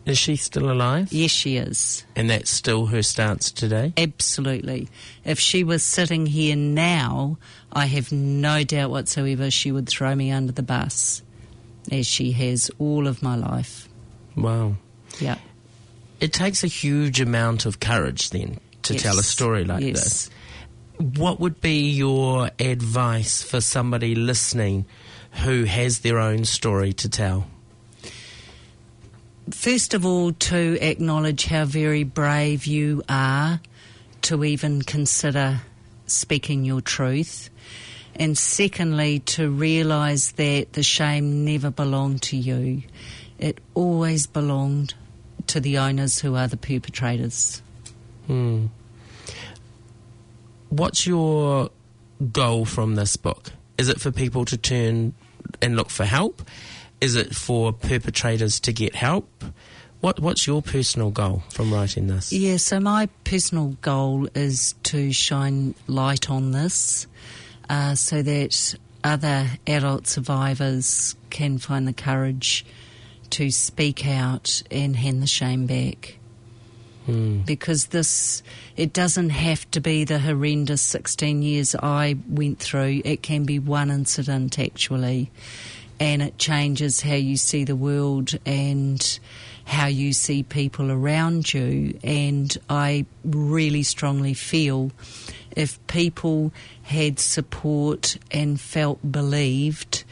Is she still alive? Yes, she is. And that's still her stance today? Absolutely. If she was sitting here now, I have no doubt whatsoever she would throw me under the bus, as she has all of my life. Wow. Yeah. It takes a huge amount of courage then to Yes. tell a story like Yes. this. What would be your advice for somebody listening who has their own story to tell? First of all, to acknowledge how very brave you are to even consider speaking your truth. And secondly, to realise that the shame never belonged to you. It always belonged to the owners who are the perpetrators. Hmm. What's your goal from this book? Is it for people to turn and look for help? Is it for perpetrators to get help? What What's your personal goal from writing this? Yeah, so my personal goal is to shine light on this uh, so that other adult survivors can find the courage to speak out and hand the shame back. Because this, it doesn't have to be the horrendous 16 years I went through. It can be one incident actually, and it changes how you see the world and how you see people around you. And I really strongly feel if people had support and felt believed,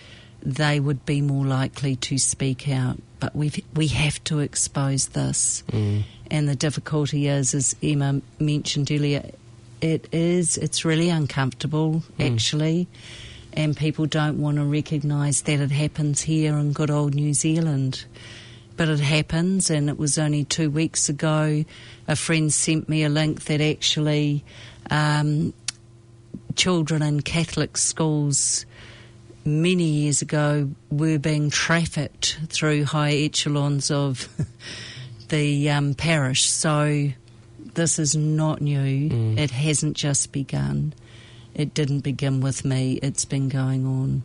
they would be more likely to speak out. But we we have to expose this, mm. and the difficulty is, as Emma mentioned earlier, it is it's really uncomfortable mm. actually, and people don't want to recognise that it happens here in good old New Zealand. But it happens, and it was only two weeks ago. A friend sent me a link that actually um, children in Catholic schools many years ago were being trafficked through high echelons of the um, parish. So this is not new. It hasn't just begun. It didn't begin with me. It's been going on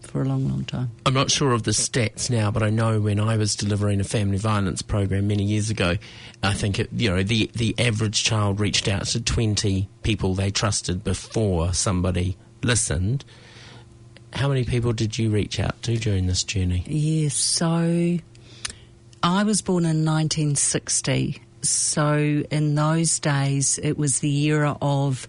for a long, long time. I'm not sure of the stats now, but I know when I was delivering a family violence program many years ago, I think it, you know the the average child reached out to 20 people they trusted before somebody listened. How many people did you reach out to during this journey? Yes, so I was born in 1960, so in those days it was the era of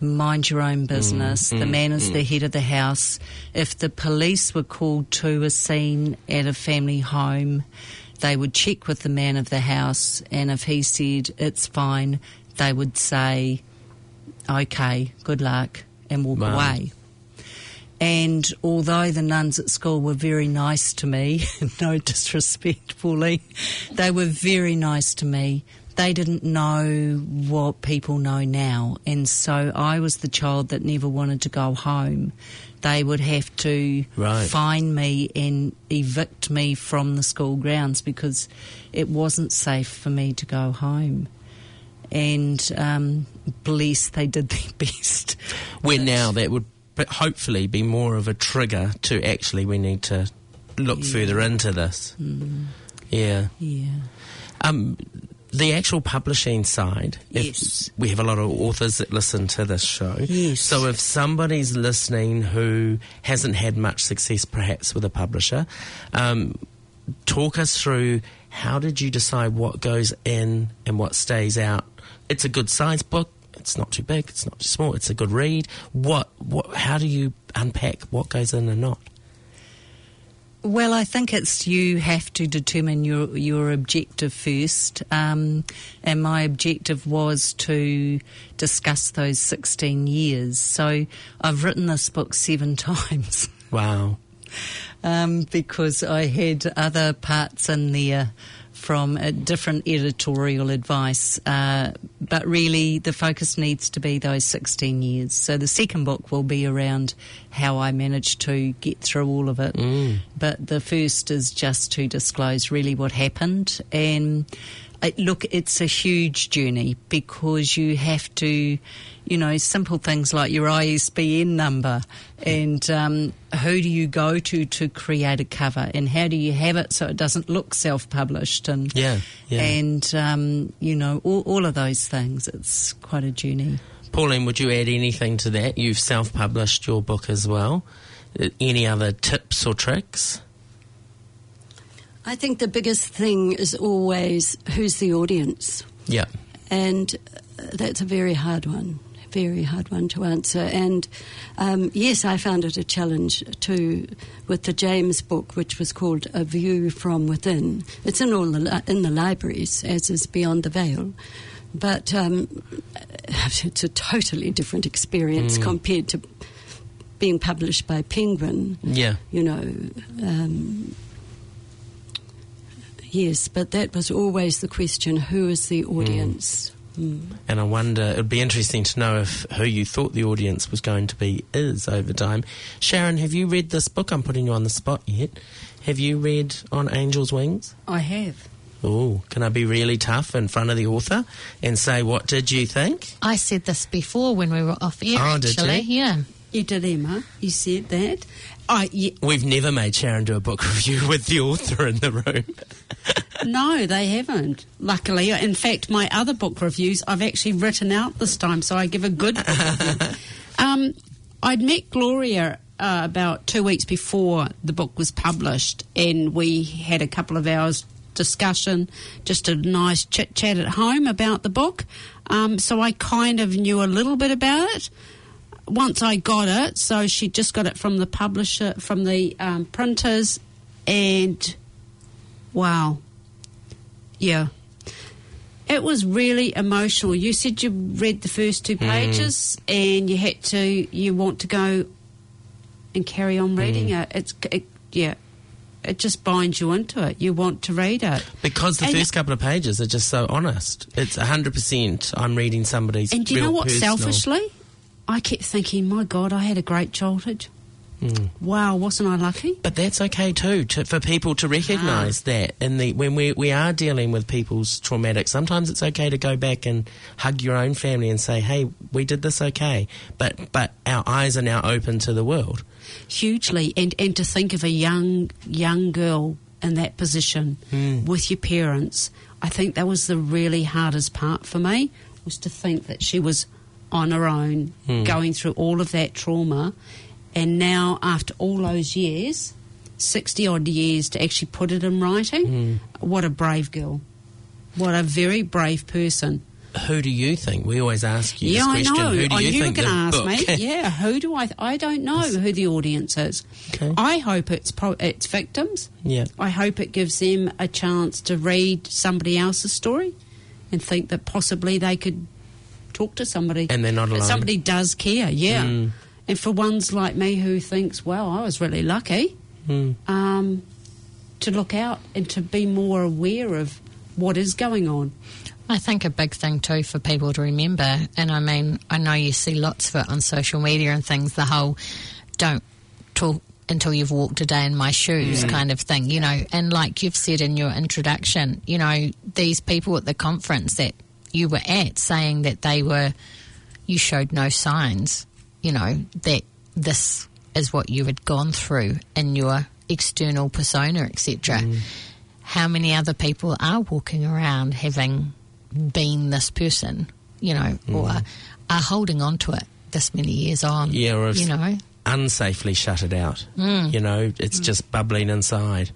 mind your own business. Mm, the mm, man is mm. the head of the house. If the police were called to a scene at a family home, they would check with the man of the house, and if he said it's fine, they would say, okay, good luck, and walk Wow. away. And although the nuns at school were very nice to me, no disrespect, Pauline, they were very nice to me. They didn't know what people know now. And so I was the child that never wanted to go home. They would have to Right. fine me and evict me from the school grounds because it wasn't safe for me to go home. And um, bless, they did their best. Where now that would but hopefully be more of a trigger to actually we need to look further into this. Yeah. Yeah. Um, the actual publishing side. if- Yes. we have a lot of authors that listen to this show. Yes. So if somebody's listening who hasn't had much success, perhaps with a publisher, um, talk us through how did you decide what goes in and what stays out? It's a good size book. It's not too big. It's not too small. It's a good read. What? What? How do you unpack what goes in and not? Well, I think it's you have to determine your your objective first, um, and my objective was to discuss those sixteen years. So I've written this book seven times Wow. um, because I had other parts in there from a different editorial advice. Uh, but really, the focus needs to be those 16 years. So the second book will be around how I managed to get through all of it. But the first is just to disclose really what happened. And look, it's a huge journey because you have to, you know, simple things like your ISBN number and um, who do you go to to create a cover and how do you have it so it doesn't look self-published and Yeah, yeah. and um, you know all, all of those things. It's quite a journey. Pauline, would you add anything to that? You've self-published your book as well. Uh, Any other tips or tricks? I think the biggest thing is always who's the audience, Yeah. and uh, that's a very hard one, very hard one to answer. And um, yes, I found it a challenge too with the James book, which was called A View from Within. It's in all the li- in the libraries, as is Beyond the Veil. But um, it's a totally different experience compared to being published by Penguin Yeah. you know. Um, yes, but that was always the question who is the audience? Mm. And I wonder, it would be interesting to know if who you thought the audience was going to be is over time. Sharon, have you read this book? I'm putting you on the spot yet. Have you read On Angel's Wings? I have. Oh, can I be really tough in front of the author and say, what did you think? I said this before when we were off air. Oh, did you? yeah. You did, Emma. You said that. Yeah, We've never made Sharon do a book review with the author in the room. no, they haven't. Luckily, in fact, my other book reviews I've actually written out this time, so I give a good. Um, I'd met Gloria uh, about two weeks before the book was published, and we had a couple of hours discussion, just a nice chit chat at home about the book. Um, so I kind of knew a little bit about it. Once I got it, so she just got it from the publisher, from the um, printers, and wow, yeah. It was really emotional. You said you read the first two pages and you had to, you want to go and carry on reading it. It's, it, yeah, it just binds you into it. You want to read it. Because the And- first couple of pages are just so honest. It's 100% I'm reading somebody's And do you know what? personal- Selfishly, I kept thinking, my God, I had a great childhood. Hmm. Wow, wasn't I lucky? But that's okay too, to, for people to recognise that. And the when we we are dealing with people's traumatic, sometimes it's okay to go back and hug your own family and say, "Hey, we did this okay." But but our eyes are now open to the world. hugely and and to think of a young young girl in that position with your parents i think that was the really hardest part for me was to think that she was on her own hmm. going through all of that trauma and now after all those years 60 odd years to actually put it in writing. Hmm. What a brave girl. What a very brave person. Who do you think? We always ask you yeah, this I know. Who do I you knew you were think going to ask me. Yeah, who do I? I don't know who the audience is. Okay. I hope it's pro- it's victims. Yeah. I hope it gives them a chance to read somebody else's story and think that possibly they could talk to somebody. And they're not alone. Somebody does care, yeah. Mm. And for ones like me who thinks, well, I was really lucky, Mm. um, to look out and to be more aware of what is going on. I think a big thing too for people to remember, and I mean, I know you see lots of it on social media and things, the whole don't talk until you've walked a day in my shoes kind of thing, you know. And like you've said in your introduction, you know, these people at the conference that you were at saying that they were, you showed no signs, you know, that this is what you had gone through in your external persona, etc. Mm. How many other people are walking around having been this person, you know, or mm. are holding on to it this many years on? Yeah, or you know, Unsafely shut it out. Mm. You know, it's mm. just bubbling inside.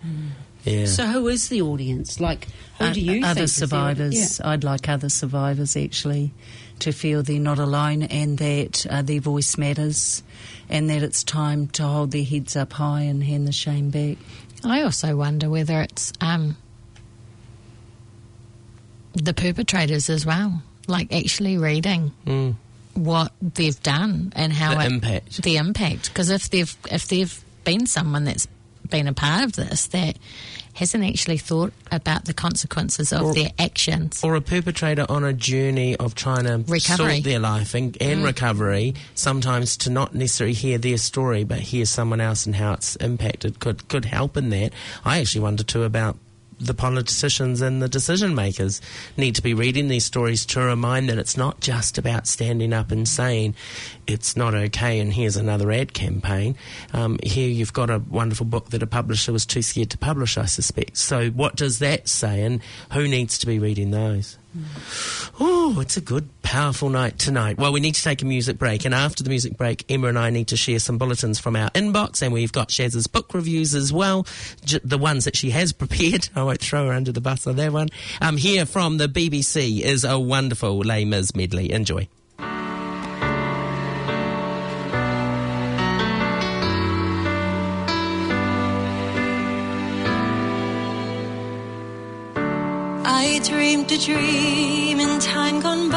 Yeah. So, who is the audience? Like, who Uh, do you other think is the- survivors? I'd like other survivors actually to feel they're not alone and that uh, their voice matters, and that it's time to hold their heads up high and hand the shame back. I also wonder whether it's um, the perpetrators as well, like actually reading Mm. what they've done and how The it, impact. the impact. Because if they've if they've been someone that's been a part of this that hasn't actually thought about the consequences of Or- their actions. or a perpetrator on a journey of trying to Recovery. sort their life and, and mm. recovery, sometimes to not necessarily hear their story but hear someone else and how it's impacted could could help in that. I actually wonder too about the politicians and the decision makers need to be reading these stories to remind that it's not just about standing up and saying it's not okay and here's another ad campaign. Um, here you've got a wonderful book that a publisher was too scared to publish, I suspect. So what does that say and who needs to be reading those? Oh, it's a good, powerful night tonight. Well, we need to take a music break, and after the music break, Emma and I need to share some bulletins from our inbox, and we've got Shaz's book reviews as well, j- the ones that she has prepared. I won't throw her under the bus on that one. Um, here from the BBC is a wonderful Les Mis medley. Enjoy. I a dream in time gone by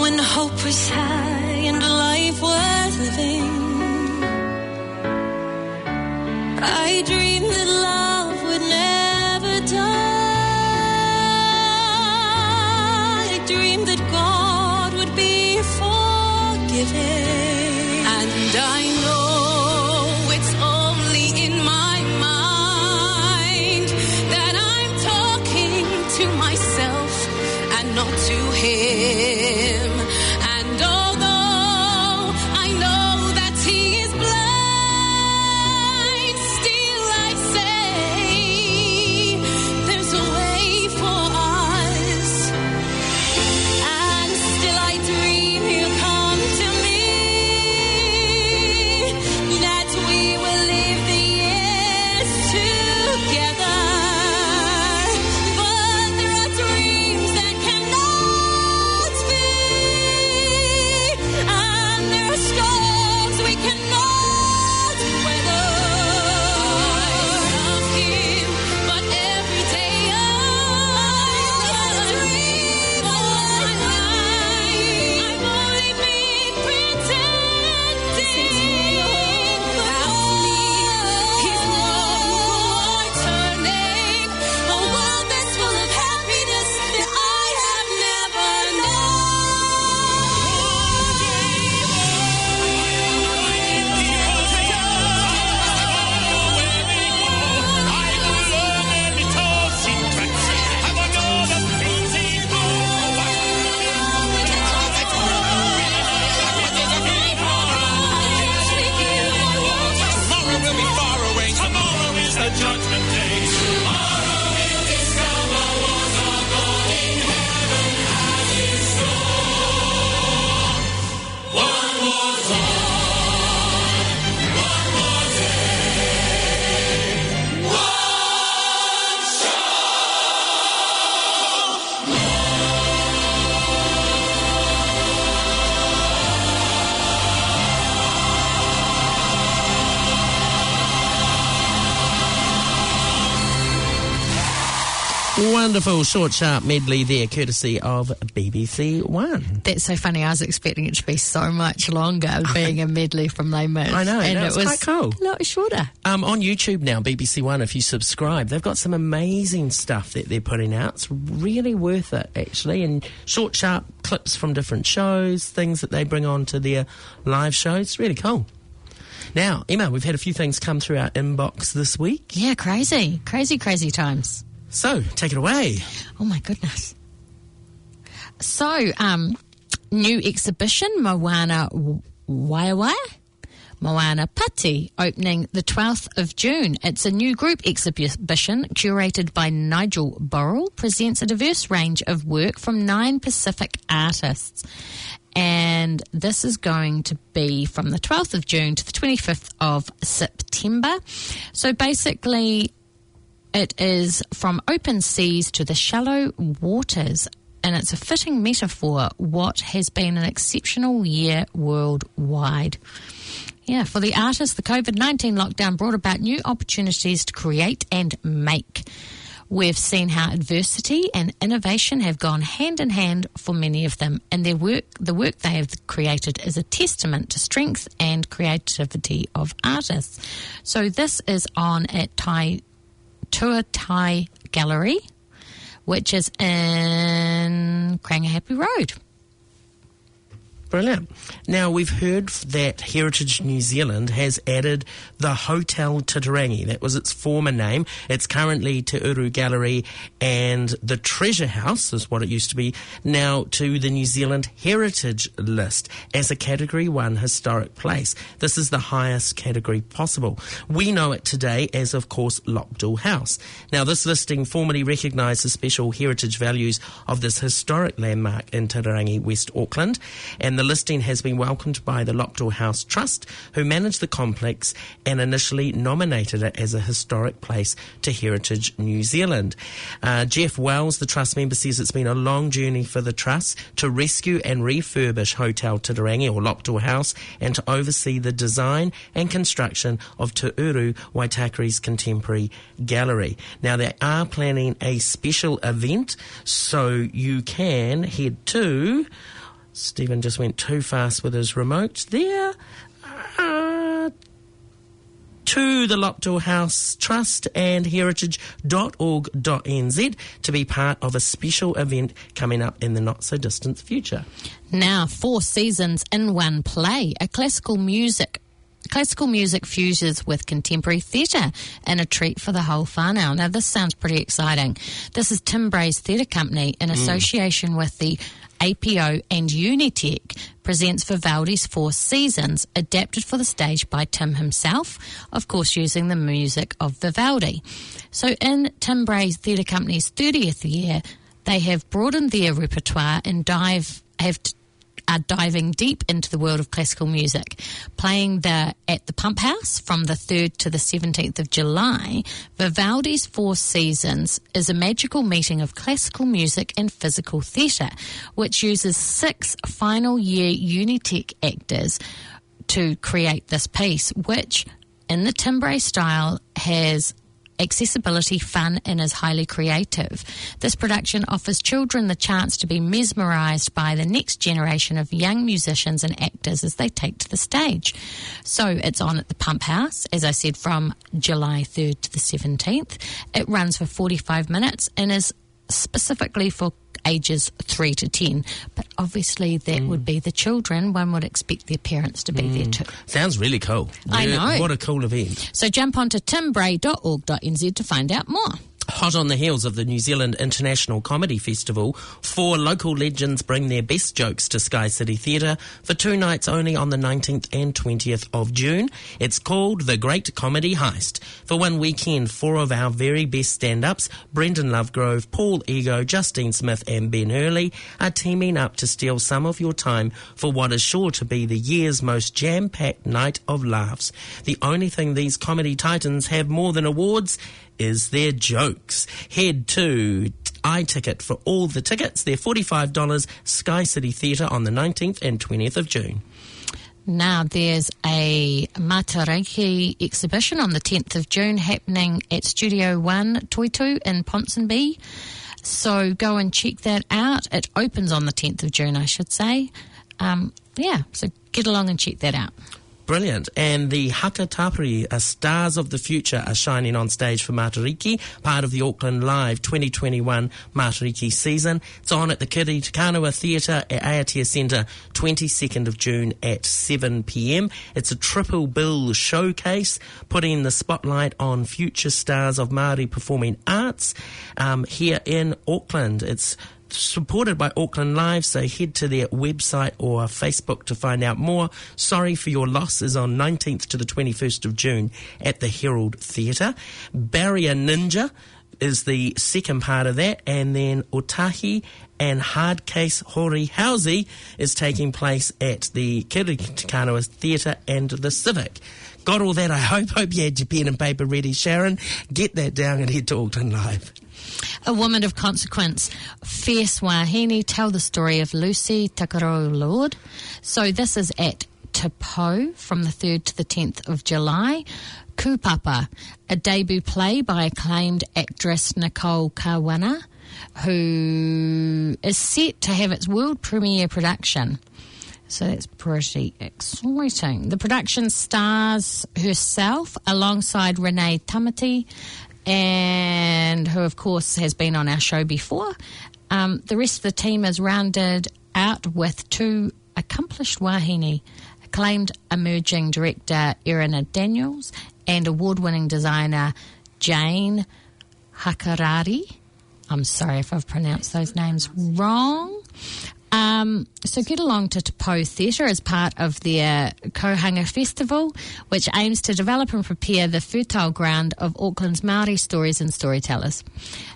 when hope was high and life worth living. I dreamed that love would never die. I dreamed that God would be forgiving. And I together. Wonderful short, sharp medley there, courtesy of BBC One. That's so funny. I was expecting it to be so much longer, being a medley from Les Mis. I know, and no, it was quite cool. a lot shorter. Um, on YouTube now, BBC One, if you subscribe, they've got some amazing stuff that they're putting out. It's really worth it, actually. And short, sharp clips from different shows, things that they bring on to their live shows. It's really cool. Now, Emma, we've had a few things come through our inbox this week. Yeah, crazy, crazy, crazy times. So, take it away. Oh my goodness. So, um, new exhibition, Moana Waiawai. Moana Pati, opening the 12th of June. It's a new group exhibition curated by Nigel Borell, presents a diverse range of work from nine Pacific artists. And this is going to be from the 12th of June to the 25th of September. So basically, it is from open seas to the shallow waters, and it's a fitting metaphor what has been an exceptional year worldwide. Yeah, for the artists, the COVID 19 lockdown brought about new opportunities to create and make. We've seen how adversity and innovation have gone hand in hand for many of them, and their work, the work they have created, is a testament to strength and creativity of artists. So this is on at Tai Tua Tai Gallery, which is in Karangahape Road. Brilliant. Now, we've heard that Heritage New Zealand has added the Hotel Titirangi. That was its former name. It's currently Te Uru Gallery and the Treasure House, is what it used to be, now to the New Zealand Heritage List as a Category 1 historic place. This is the highest category possible. We know it today as, of course, Lopdell House. Now, this listing formally recognised the special heritage values of this historic landmark in Titirangi, West Auckland, and the listing has been welcomed by the Lopdell House Trust, who manage the complex and initially nominated it as a historic place to Heritage New Zealand. Uh, Jeff Wells, the Trust member, says it's been a long journey for the Trust to rescue and refurbish Hotel Titirangi or Lopdell House and to oversee the design and construction of Te Uru Waitakere's contemporary gallery. Now, they are planning a special event, so you can head to. Stephen just went too fast with his remote there. Uh, to the Lopdell House Trust and heritage.org.nz to be part of a special event coming up in the not so distant future. Now, four seasons in one play, a classical music. Classical music fuses with contemporary theatre and a treat for the whole whānau. Now, this sounds pretty exciting. This is Tim Bray's Theatre Company in association with the APO and Unitec presents Vivaldi's Four Seasons, adapted for the stage by Tim himself, of course, using the music of Vivaldi. So, in Tim Bray's Theatre Company's 30th year, they have broadened their repertoire and dive have are diving deep into the world of classical music, playing the at the Pump House from the 3rd to the 17th of July. Vivaldi's Four Seasons is a magical meeting of classical music and physical theatre, which uses six final year Unitec actors to create this piece, which in the Tim Bray style has accessibility, fun, and is highly creative. This production offers children the chance to be mesmerised by the next generation of young musicians and actors as they take to the stage. So it's on at the Pump House, as I said, from July 3rd to the 17th. It runs for 45 minutes and is specifically for ages 3 to 10. But obviously, that would be the children. One would expect their parents to be there mm. too. Sounds really cool. I Re- know. What a cool event. So jump onto timbray.org.nz to find out more. Hot on the heels of the New Zealand International Comedy Festival, four local legends bring their best jokes to Sky City Theatre for two nights only on the 19th and 20th of June. It's called The Great Comedy Heist. For one weekend, four of our very best stand-ups, Brendhan Lovegrove, Paul Ego, Justine Smith and Ben Hurley, are teaming up to steal some of your time for what is sure to be the year's most jam-packed night of laughs. The only thing these comedy titans have more than awards is their jokes. Head to iTicket for all the tickets. They're $45 Sky City Theatre on the 19th and 20th of June. Now, there's a Matariki exhibition on the 10th of June happening at Studio One Toitu in Ponsonby. So go and check that out. It opens on the 10th of June, I should say. Um, yeah, so get along and check that out. Brilliant. And the Hakatapuri, uh, Stars of the Future, are shining on stage for Matariki, part of the Auckland Live 2021 Matariki season. It's on at the Kiri Te Kanawa Theatre at Aotea Centre, 22nd of June at 7pm. It's a triple bill showcase, putting the spotlight on future stars of Māori performing arts um, here in Auckland. It's supported by Auckland Live, so head to their website or Facebook to find out more. Sorry for your loss is on 19th to the 21st of June at the Herald Theatre. Barrier Ninja is the second part of that, and then Otahi and Hard Case Hori Hausi is taking place at the Kiri Te Kanawa Theatre and the Civic. Got all that, I hope. Hope you had your pen and paper ready, Sharon. Get that down and head to Auckland Live. A woman of consequence, Fierce Wahine, tell the story of Lucy Takaro Lord. So this is at TAPAC from the 3rd to the 10th of July. Kupapa, a debut play by acclaimed actress Nicola Kawana, who is set to have its world premiere production. So that's pretty exciting. The production stars herself alongside Renee Tamati, and who, of course, has been on our show before. Um, the rest of the team is rounded out with two accomplished wahine, acclaimed emerging director Erina Daniels and award winning designer Jane Hakarari. I'm sorry if I've pronounced those names wrong. Um, so get along to TAPAC Theatre as part of their Kōanga Festival, which aims to develop and prepare the fertile ground of Auckland's Māori stories and storytellers.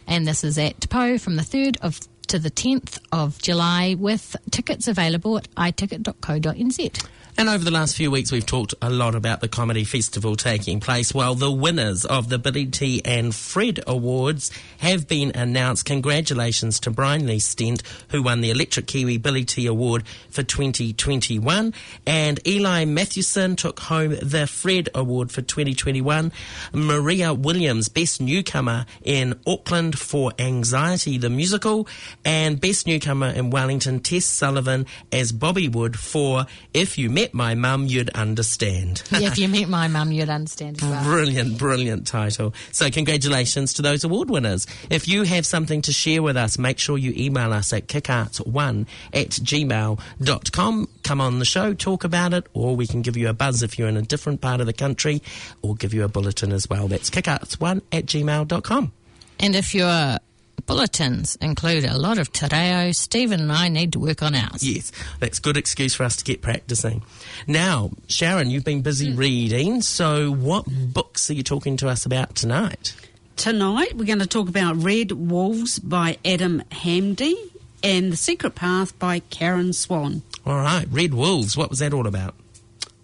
And this is at TAPAC from the 3rd of to the 10th of July with tickets available at iticket.co.nz. And over the last few weeks, we've talked a lot about the comedy festival taking place. Well, the winners of the Billy T and Fred Awards have been announced. Congratulations to Brynley Stent, who won the Electric Kiwi Billy T Award for 2021. And Eli Matthewson took home the Fred Award for 2021. Maria Williams, Best Newcomer in Auckland for Anxiety, the musical. And Best Newcomer in Wellington, Tess Sullivan as Bobby Wood for If You Met My Mum, You'd Understand. Yeah, if you met my mum, you'd understand as well. Brilliant, brilliant title. So, congratulations to those award winners. If you have something to share with us, make sure you email us at kickarts1 at gmail.com. Come on the show, talk about it, or we can give you a buzz if you're in a different part of the country, or give you a bulletin as well. That's kickarts1 at gmail.com. And if your bulletins include a lot of te reo, Stephen and I need to work on ours. Yes, that's good excuse for us to get practicing. Now, Sharon, you've been busy hmm. reading, so what books are you talking to us about tonight? Tonight, we're going to talk about Red Wolves by Adam Hamdy and The Secret Path by Karen Swan. All right, Red Wolves, what was that all about?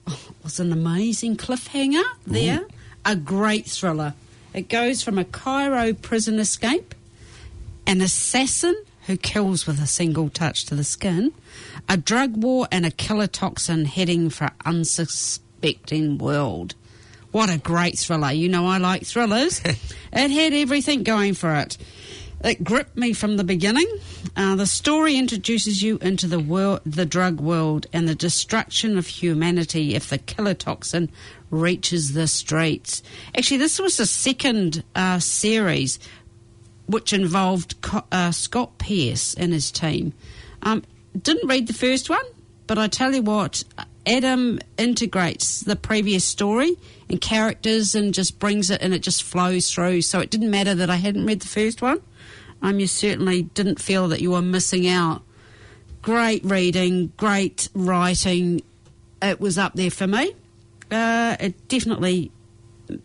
It was an amazing cliffhanger there. A great thriller. It goes from a Cairo prison escape, an assassin who kills with a single touch to the skin, a drug war, and a killer toxin heading for unsuspecting world. What a great thriller. You know, I like thrillers. it had everything going for it. It gripped me from the beginning. Uh, the story introduces you into the world, the drug world, and the destruction of humanity if the killer toxin reaches the streets. Actually, this was the second uh, series, which involved uh, Scott Pearce and his team. Um, didn't read the first one, but I tell you what, Adam integrates the previous story and characters and just brings it and it just flows through. So it didn't matter that I hadn't read the first one. Um, you certainly didn't feel that you were missing out. Great reading, great writing. It was up there for me. Uh, it definitely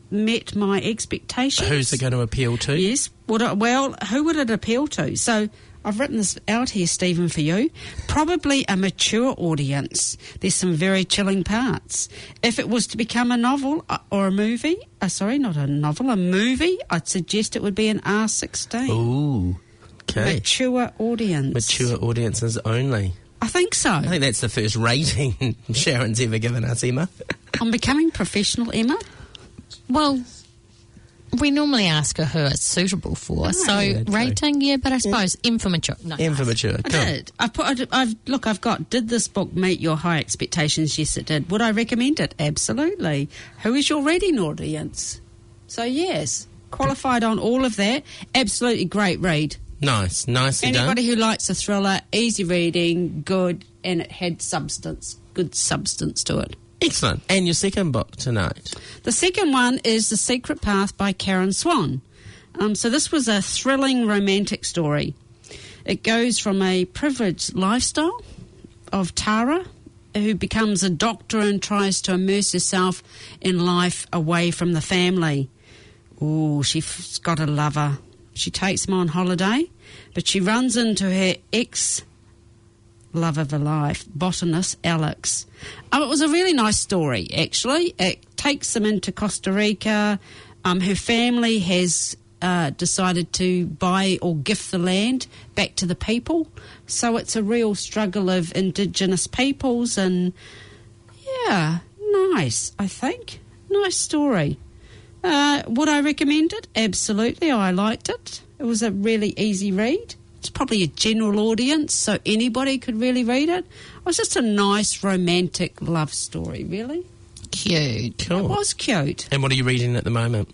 met my expectations. Who's it going to appeal to? Yes. Would it, well, who would it appeal to? So I've written this out here, Stephen, for you. Probably a mature audience. There's some very chilling parts. If it was to become a novel uh, or a movie, uh, sorry, not a novel, a movie, I'd suggest it would be an R16. Ooh, okay. Mature audience. Mature audiences only. I think so. I think that's the first rating Sharon's ever given us, Emma. I'm becoming professional, Emma. Well, we normally ask her who it's suitable for. so yeah, rating, yeah, but I suppose M for mature. No, M for mature. I Cool. did. I've put. I've, I've look. I've got. Did this book meet your high expectations? Yes, it did. Would I recommend it? Absolutely. Who is your reading audience? So yes, qualified on all of that. Absolutely great read. Nice, nicely Anybody done. who likes a thriller, easy reading, good, and it had substance, good substance to it. Excellent. And your second book tonight. The second one is The Secret Path by Karen Swan. Um, so this was a thrilling romantic story. It goes from a privileged lifestyle of Tara, who becomes a doctor and tries to immerse herself in life away from the family. Oh, she's got a lover. She takes him on holiday, but she runs into her ex love of her life, botanist Alex. Um, it was a really nice story, actually. It takes them into Costa Rica. Um, her family has uh, decided to buy or gift the land back to the people. So it's a real struggle of Indigenous peoples, and yeah, nice, I think. Nice story. Uh, would I recommend it? Absolutely, I liked it. It was a really easy read. It's probably a general audience, so anybody could really read it. It was just a nice romantic love story, really. Cute. It was cute. And what are you reading at the moment?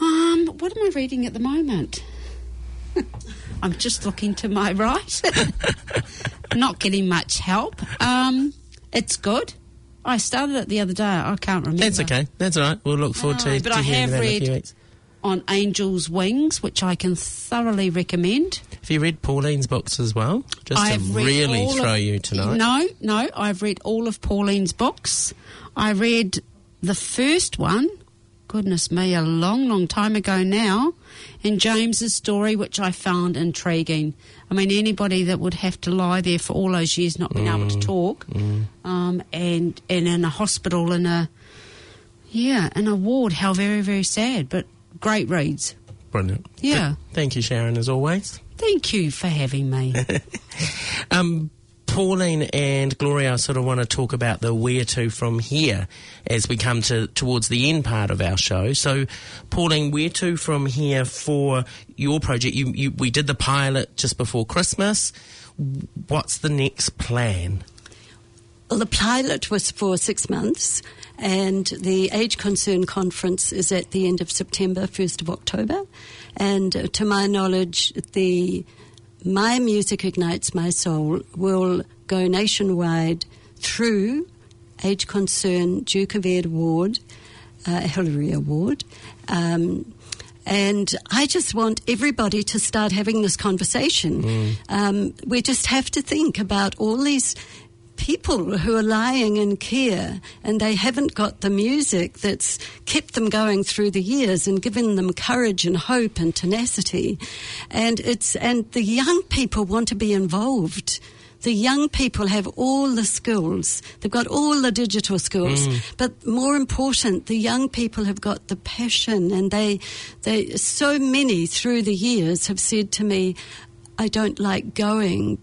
Um, what am I reading at the moment? I'm just looking to my right. Not getting much help. Um, it's good. I started it the other day. I can't remember. That's okay. That's all right. We'll look forward to, No, but to I hearing have that in a few read- weeks. On Angel's Wings, which I can thoroughly recommend. Have you read Pauline's books as well? Just to I've read really throw of- you tonight. No, no, I've read all of Pauline's books. I read the first one, goodness me, a long, long time ago now, and James's story, which I found intriguing. I mean, anybody that would have to lie there for all those years not being able Mm. to talk, um, and and in a hospital in a yeah in a ward, how very very sad, but great reads. Brilliant. Yeah. Thank you, Sharon, as always. Thank you for having me. Um, Pauline and Gloria, I sort of want to talk about the where to from here as we come to towards the end part of our show. So, Pauline, where to from here for your project? You, you, we did the pilot just before Christmas. What's the next plan? Well, the pilot was for six months, and the Age Concern Conference is at the end of September, 1st of October. And uh, to my knowledge, the My Music Ignites My Soul will go nationwide through Age Concern Duke of Ed Award, uh, Hillary Award. Um, and I just want everybody to start having this conversation. Um, we just have to think about all these people who are lying in care and they haven't got the music that's kept them going through the years and given them courage and hope and tenacity. And it's, and the young people want to be involved. The young people have all the skills. They've got all the digital skills. Mm. But more important, the young people have got the passion and they, they, so many through the years have said to me, I don't like going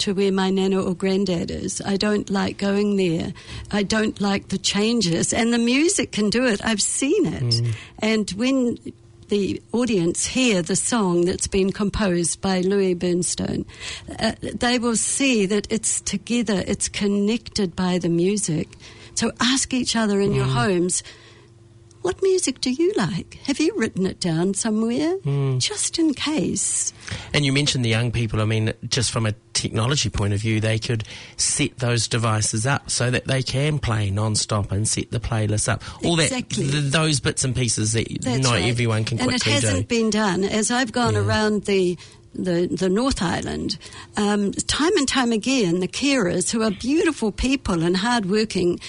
to where my nana or granddad is. I don't like going there. I don't like the changes. And the music can do it. I've seen it. And when the audience hear the song that's been composed by Louis Bernstone, uh, they will see that it's together, it's connected by the music. So ask each other in your homes, what music do you like? Have you written it down somewhere? Just in case. And you mentioned the young people. I mean, just from a technology point of view, they could set those devices up so that they can play non-stop and set the playlist up. All Exactly. that, th- those bits and pieces that That's not right. everyone can and quickly it hasn't do. been done. As I've gone around the the, the North Island, um, time and time again, the carers who are beautiful people and hardworking.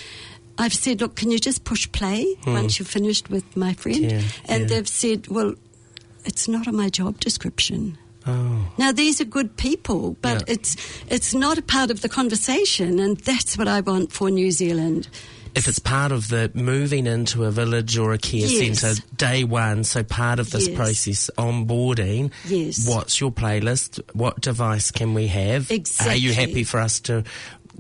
I've said, look, can you just push play once you've finished with my friend? Hmm. Yeah, and yeah. they've said, well, it's not on my job description. Oh. Now these are good people, but Yeah. it's it's not a part of the conversation, and that's what I want for New Zealand. if it's part of the moving into a village or a care Yes. centre day one, so part of this Yes. process onboarding, Yes. what's your playlist? What device can we have? Exactly. Are you happy for us to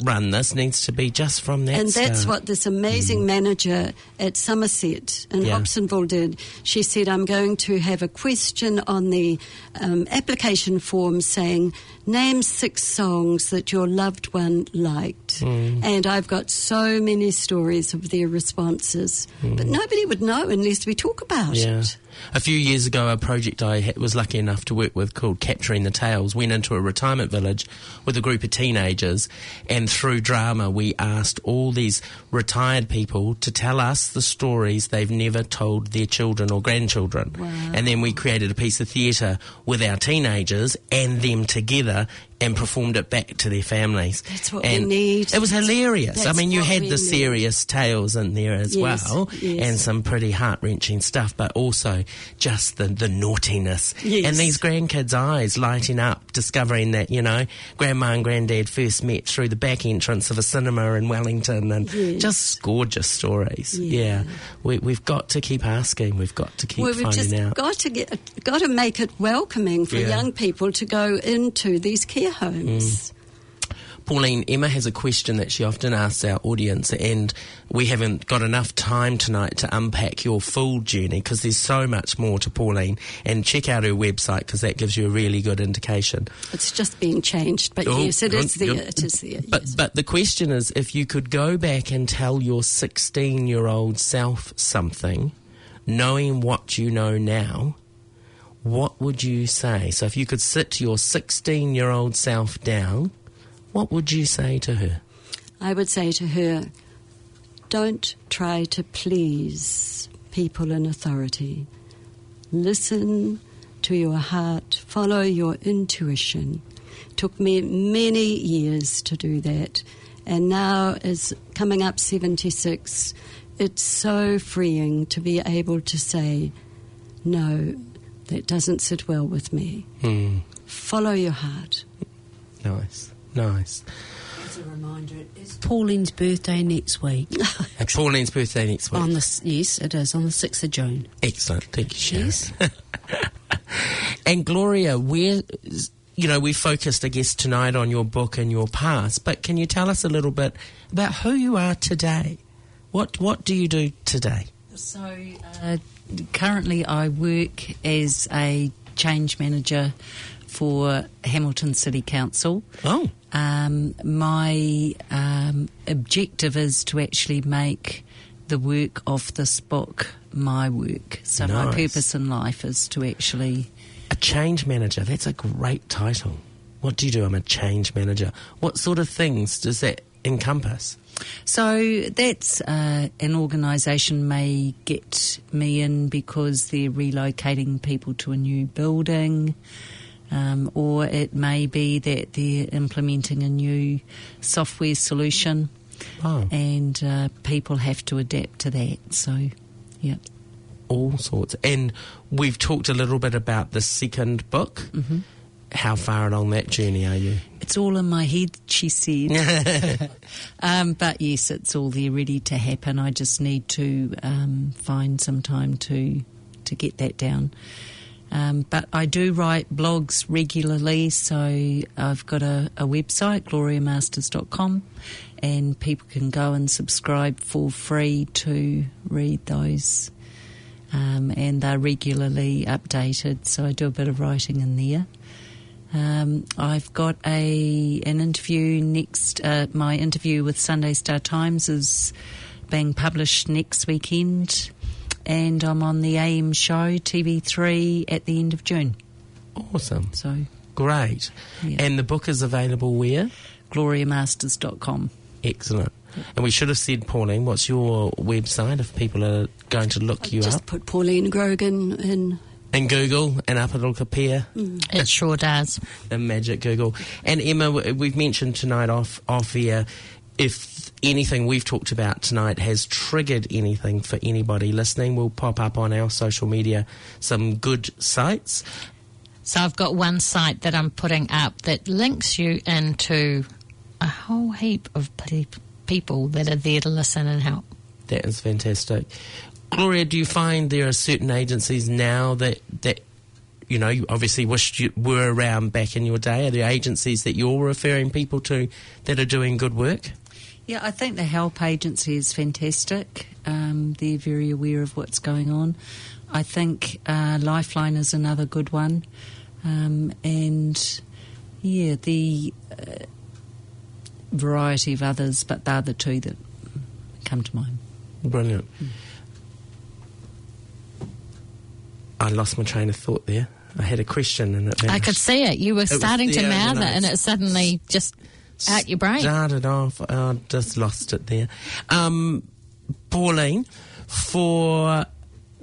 run this? Needs to be just from that And that's start. what this amazing manager at Summerset in Mm. Yeah. Hobsonville did. She said, I'm going to have a question on the um, application form saying, name six songs that your loved one liked. Mm. And I've got so many stories of their responses. But nobody would know unless we talk about Mm. Yeah. it. A few years ago, a project I was lucky enough to work with called Capturing the Tales went into a retirement village with a group of teenagers, and through drama, we asked all these retired people to tell us the stories they've never told their children or grandchildren. And then we created a piece of theatre with our teenagers and them together. And performed it back to their families. That's what we need. It was hilarious. I mean, you had the need. serious tales in there as Yes, well, yes. and some pretty heart wrenching stuff, but also just the, the naughtiness. Yes. And these grandkids' eyes lighting up, discovering that, you know, grandma and granddad first met through the back entrance of a cinema in Wellington and just gorgeous stories. Yeah. Yeah. We, we've got to keep asking, we've got to keep Well, we've finding just out. got to get, got to make it welcoming for Yeah. young people to go into these care homes. Mm. Pauline, Emma has a question that she often asks our audience, and we haven't got enough time tonight to unpack your full journey because there's so much more to Pauline. And check out her website because that gives you a really good indication. It's just being changed, but Oh, yes, it is there. It is there. But yes. but the question is, if you could go back and tell your 16 year old self something, knowing what you know now, what would you say? So if you could sit your 16 year old self down, what would you say to her? I would say to her, don't try to please people in authority. Listen to your heart, follow your intuition. Took me many years to do that. And now, as coming up 76, it's so freeing to be able to say, no, that doesn't sit well with me. Hmm. Follow your heart. Nice, nice. As a reminder, it is Pauline's birthday next week. Pauline's birthday next week. on the yes, it is on the sixth of June. Excellent. Thank you, Sharon. Yes. and Gloria, where, you know, we focused, I guess, tonight on your book and your past, but can you tell us a little bit about who you are today? What What do you do today? So, uh, currently, I work as a change manager for Hamilton City Council. Oh, Um, my um, objective is to actually make the work of this book my work. So, my purpose in life is to actually. a change manager. That's a great title. What do you do? I'm a change manager. What sort of things does that encompass? So that's uh, an organisation may get me in because they're relocating people to a new building, um, or it may be that they're implementing a new software solution, Oh, and uh, people have to adapt to that. So, yeah. all sorts. And we've talked a little bit about the second book. Mm-hmm. How far along that journey are you? It's all in my head, she said. um, but yes, it's all there ready to happen. I just need to um, find some time to to get that down. Um, but I do write blogs regularly, so I've got a, a website, gloriamasters.com, and people can go and subscribe for free to read those. Um, and they're regularly updated, so I do a bit of writing in there. Um, I've got a an interview next. Uh, my interview with Sunday Star Times is being published next weekend, and I'm on the AM show TV3 at the end of June. Awesome. So Great. Yeah. And the book is available where? gloriamasters.com. Excellent. And we should have said, Pauline, what's your website if people are going to look you Just up? Just put Pauline Grogan in. In Google and up it'll appear. It sure does. the magic Google. And Emma, we've mentioned tonight off off air. If anything we've talked about tonight has triggered anything for anybody listening, we'll pop up on our social media some good sites. So I've got one site that I'm putting up that links you into a whole heap of people that are there to listen and help. That is fantastic. Gloria, do you find there are certain agencies now that that you know you obviously wished you were around back in your day? Are there agencies that you're referring people to that are doing good work? Yeah, I think the help agency is fantastic. Um, they're very aware of what's going on. I think uh, Lifeline is another good one. Um, and yeah, the uh, variety of others, but they're the two that come to mind. Brilliant. I lost my train of thought there. I had a question and it I could see it. You were was starting to there, mouth and it, and it suddenly just out your brain. Started off, I just lost it there. Um, Pauline, for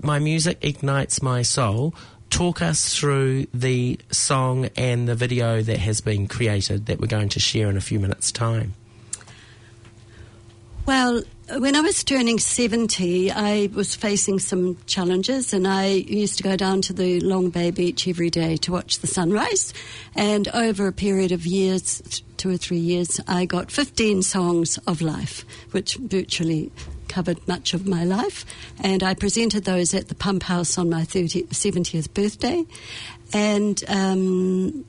My Music Ignites My Soul, talk us through the song and the video that has been created that we're going to share in a few minutes' time. Well, when I was turning 70, I was facing some challenges, and I used to go down to the Long Bay Beach every day to watch the sunrise. And over a period of years, two or three years, I got 15 songs of life, which virtually covered much of my life. And I presented those at the Pump House on my 30, 70th birthday. And um,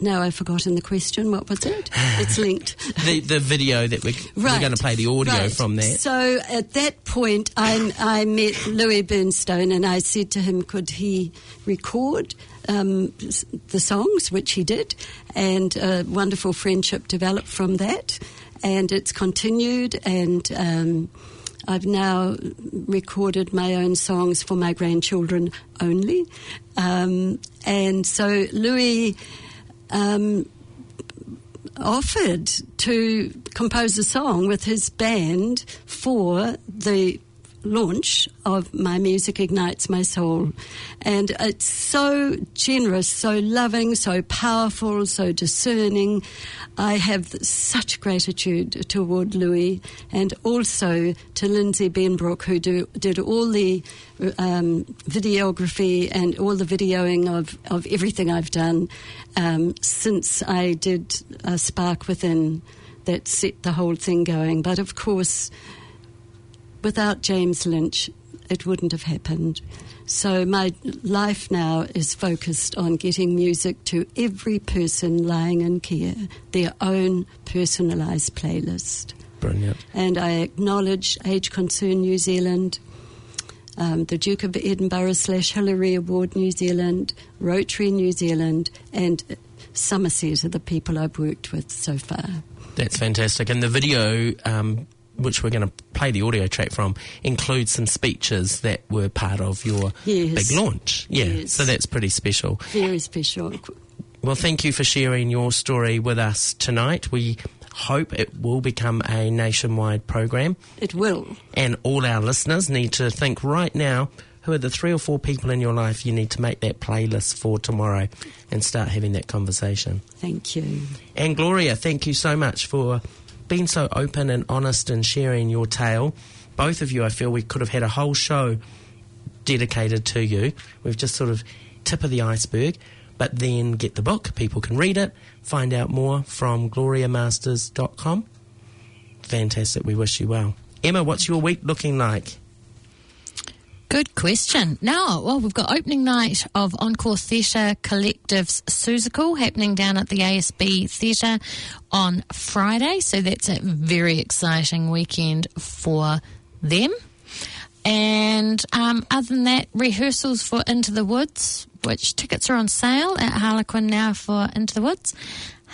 now I've forgotten the question. What was it? It's linked. The, the video that we're, we're going to play the audio Right. from there. So at that point, I, I met Louis Bernstone and I said to him, could he record um, the songs, which he did, and a wonderful friendship developed from that. And it's continued, and um, I've now recorded my own songs for my grandchildren only. Um, and so Louis. Um, offered to compose a song with his band for the launch of My Music Ignites My Soul. And it's so generous, so loving, so powerful, so discerning. I have such gratitude toward Louis and also to Lindsay Benbrook, who do, did all the um, videography and all the videoing of, of everything I've done um, since I did uh, Spark Within that set the whole thing going. But of course, without James Lynch, it wouldn't have happened. So my life now is focused on getting music to every person lying in care, their own personalised playlist. Brilliant. And I acknowledge Age Concern New Zealand, um, the Duke of Edinburgh slash Hillary Award New Zealand, Rotary New Zealand, and Summerset are the people I've worked with so far. That's fantastic. And the video, um, which we're going to play the audio track from, includes some speeches that were part of your Yes. big launch. Yeah, Yes. so that's pretty special. Very special. Well, thank you for sharing your story with us tonight. We hope it will become a nationwide program, It will. and all our listeners need to think right now who are the three or four people in your life you need to make that playlist for tomorrow and start having that conversation. Thank you. And Gloria, thank you so much for being so open and honest and sharing your tale. Both of you, I feel we could have had a whole show dedicated to you. We've just sort of tip of the iceberg, but then get the book. People can read it, find out more from gloriamasters.com. Fantastic. We wish you well. Emma, what's your week looking like? Good question. Now, well, we've got opening night of Encore Theatre Collective's Seussical happening down at the ASB Theatre on Friday. So that's a very exciting weekend for them. And um, other than that, rehearsals for Into the Woods, which tickets are on sale at Harlequin now for Into the Woods.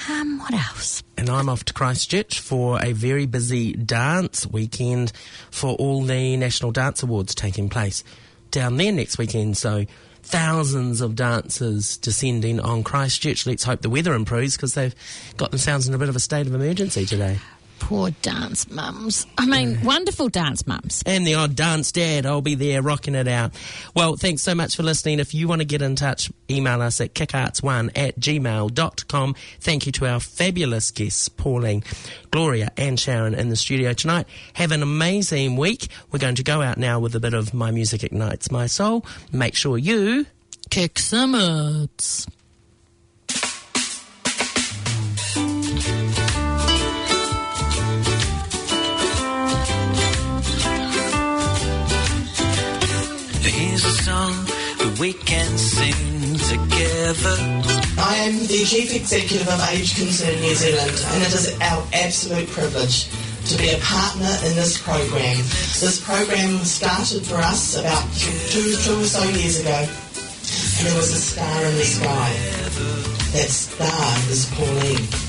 Um, what else? and I'm off to Christchurch for a very busy dance weekend for all the National Dance Awards taking place down there next weekend. So thousands of dancers descending on Christchurch. Let's hope the weather improves because they've got themselves in a bit of a state of emergency today. Poor dance mums. I mean, wonderful dance mums. And the odd dance dad, I'll be there rocking it out. Well, thanks so much for listening. If you want to get in touch, email us at kickarts1 at gmail.com. Thank you to our fabulous guests, Pauline, Gloria, and Sharon in the studio tonight. Have an amazing week. We're going to go out now with a bit of My Music Ignites My Soul. Make sure you Kick some ass. We can sing together. I am the Chief Executive of Age Concern New Zealand, and it is our absolute privilege to be a partner in this program. This program started for us about two, two or so years ago, and there was a star in the sky. That star is Pauline.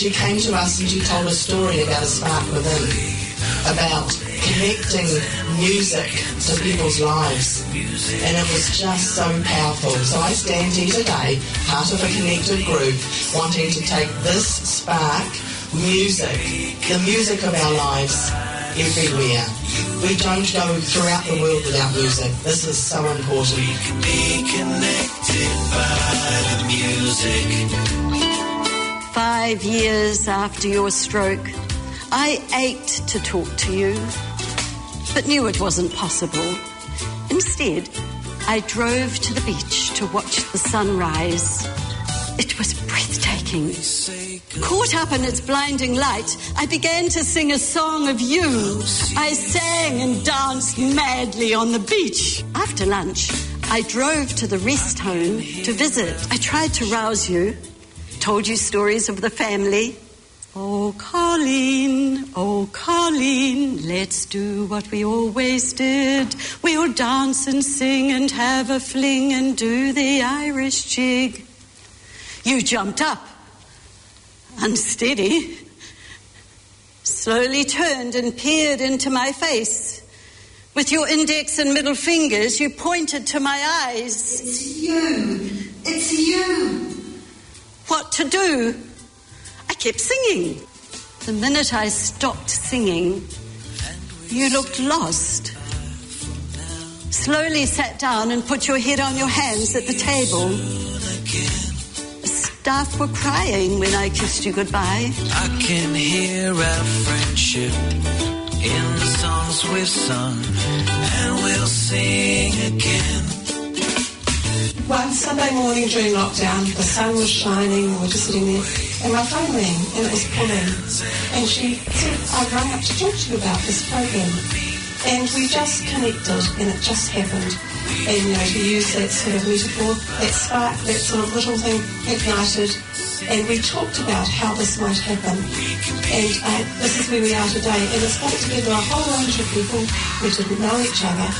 She came to us and she told a story about a spark within, about connecting music to people's lives. And it was just so powerful. So I stand here today, part of a connected group, wanting to take this spark, music, the music of our lives, everywhere. We don't go throughout the world without music. This is so important. Be connected by the music. Five years after your stroke, I ached to talk to you, but knew it wasn't possible. Instead, I drove to the beach to watch the sunrise. It was breathtaking. Caught up in its blinding light, I began to sing a song of you. I sang and danced madly on the beach. After lunch, I drove to the rest home to visit. I tried to rouse you, told you stories of the family. Oh, Colleen, oh, Colleen, let's do what we always did. We'll dance and sing and have a fling and do the Irish jig. You jumped up, unsteady, slowly turned and peered into my face. With your index and middle fingers, you pointed to my eyes. It's you. It's you. What to do? I kept singing. The minute I stopped singing, you looked lost. Slowly sat down and put your head on your hands at the table. Staff were crying when I kissed you goodbye. I can hear our friendship in the songs we've sung, and we'll sing again. One Sunday morning during lockdown, the sun was shining, and we were just sitting there, and my phone rang, and it was Pauline. And she said, I rang up to talk to you about this program. And we just connected, and it just happened. And, you know, to use that sort of metaphor, that spark, that sort of little thing ignited. And we talked about how this might happen. And uh, this is where we are today. And it's brought together a whole range of people who didn't know each other,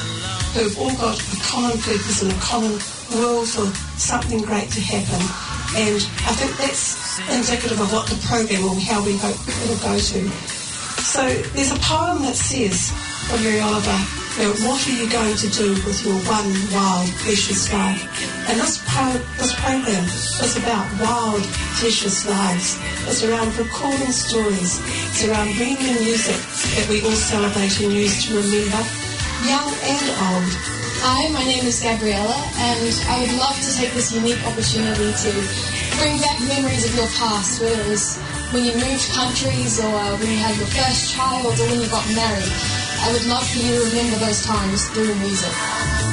who've oh all got a common purpose and a common will for something great to happen. And I think that's indicative of what the program or how we hope it'll go to. So there's a poem that says, from Mary Oliver, know, what are you going to do with your one wild, precious life? And this, pro- this program is about wild, precious lives. It's around recording stories. It's around bringing in music that we all celebrate and use to remember, young and old. Hi, my name is Gabriella, and I would love to take this unique opportunity to bring back memories of your past, whether it was when you moved countries, or when you had your first child, or when you got married. I would love for you to remember those times through music.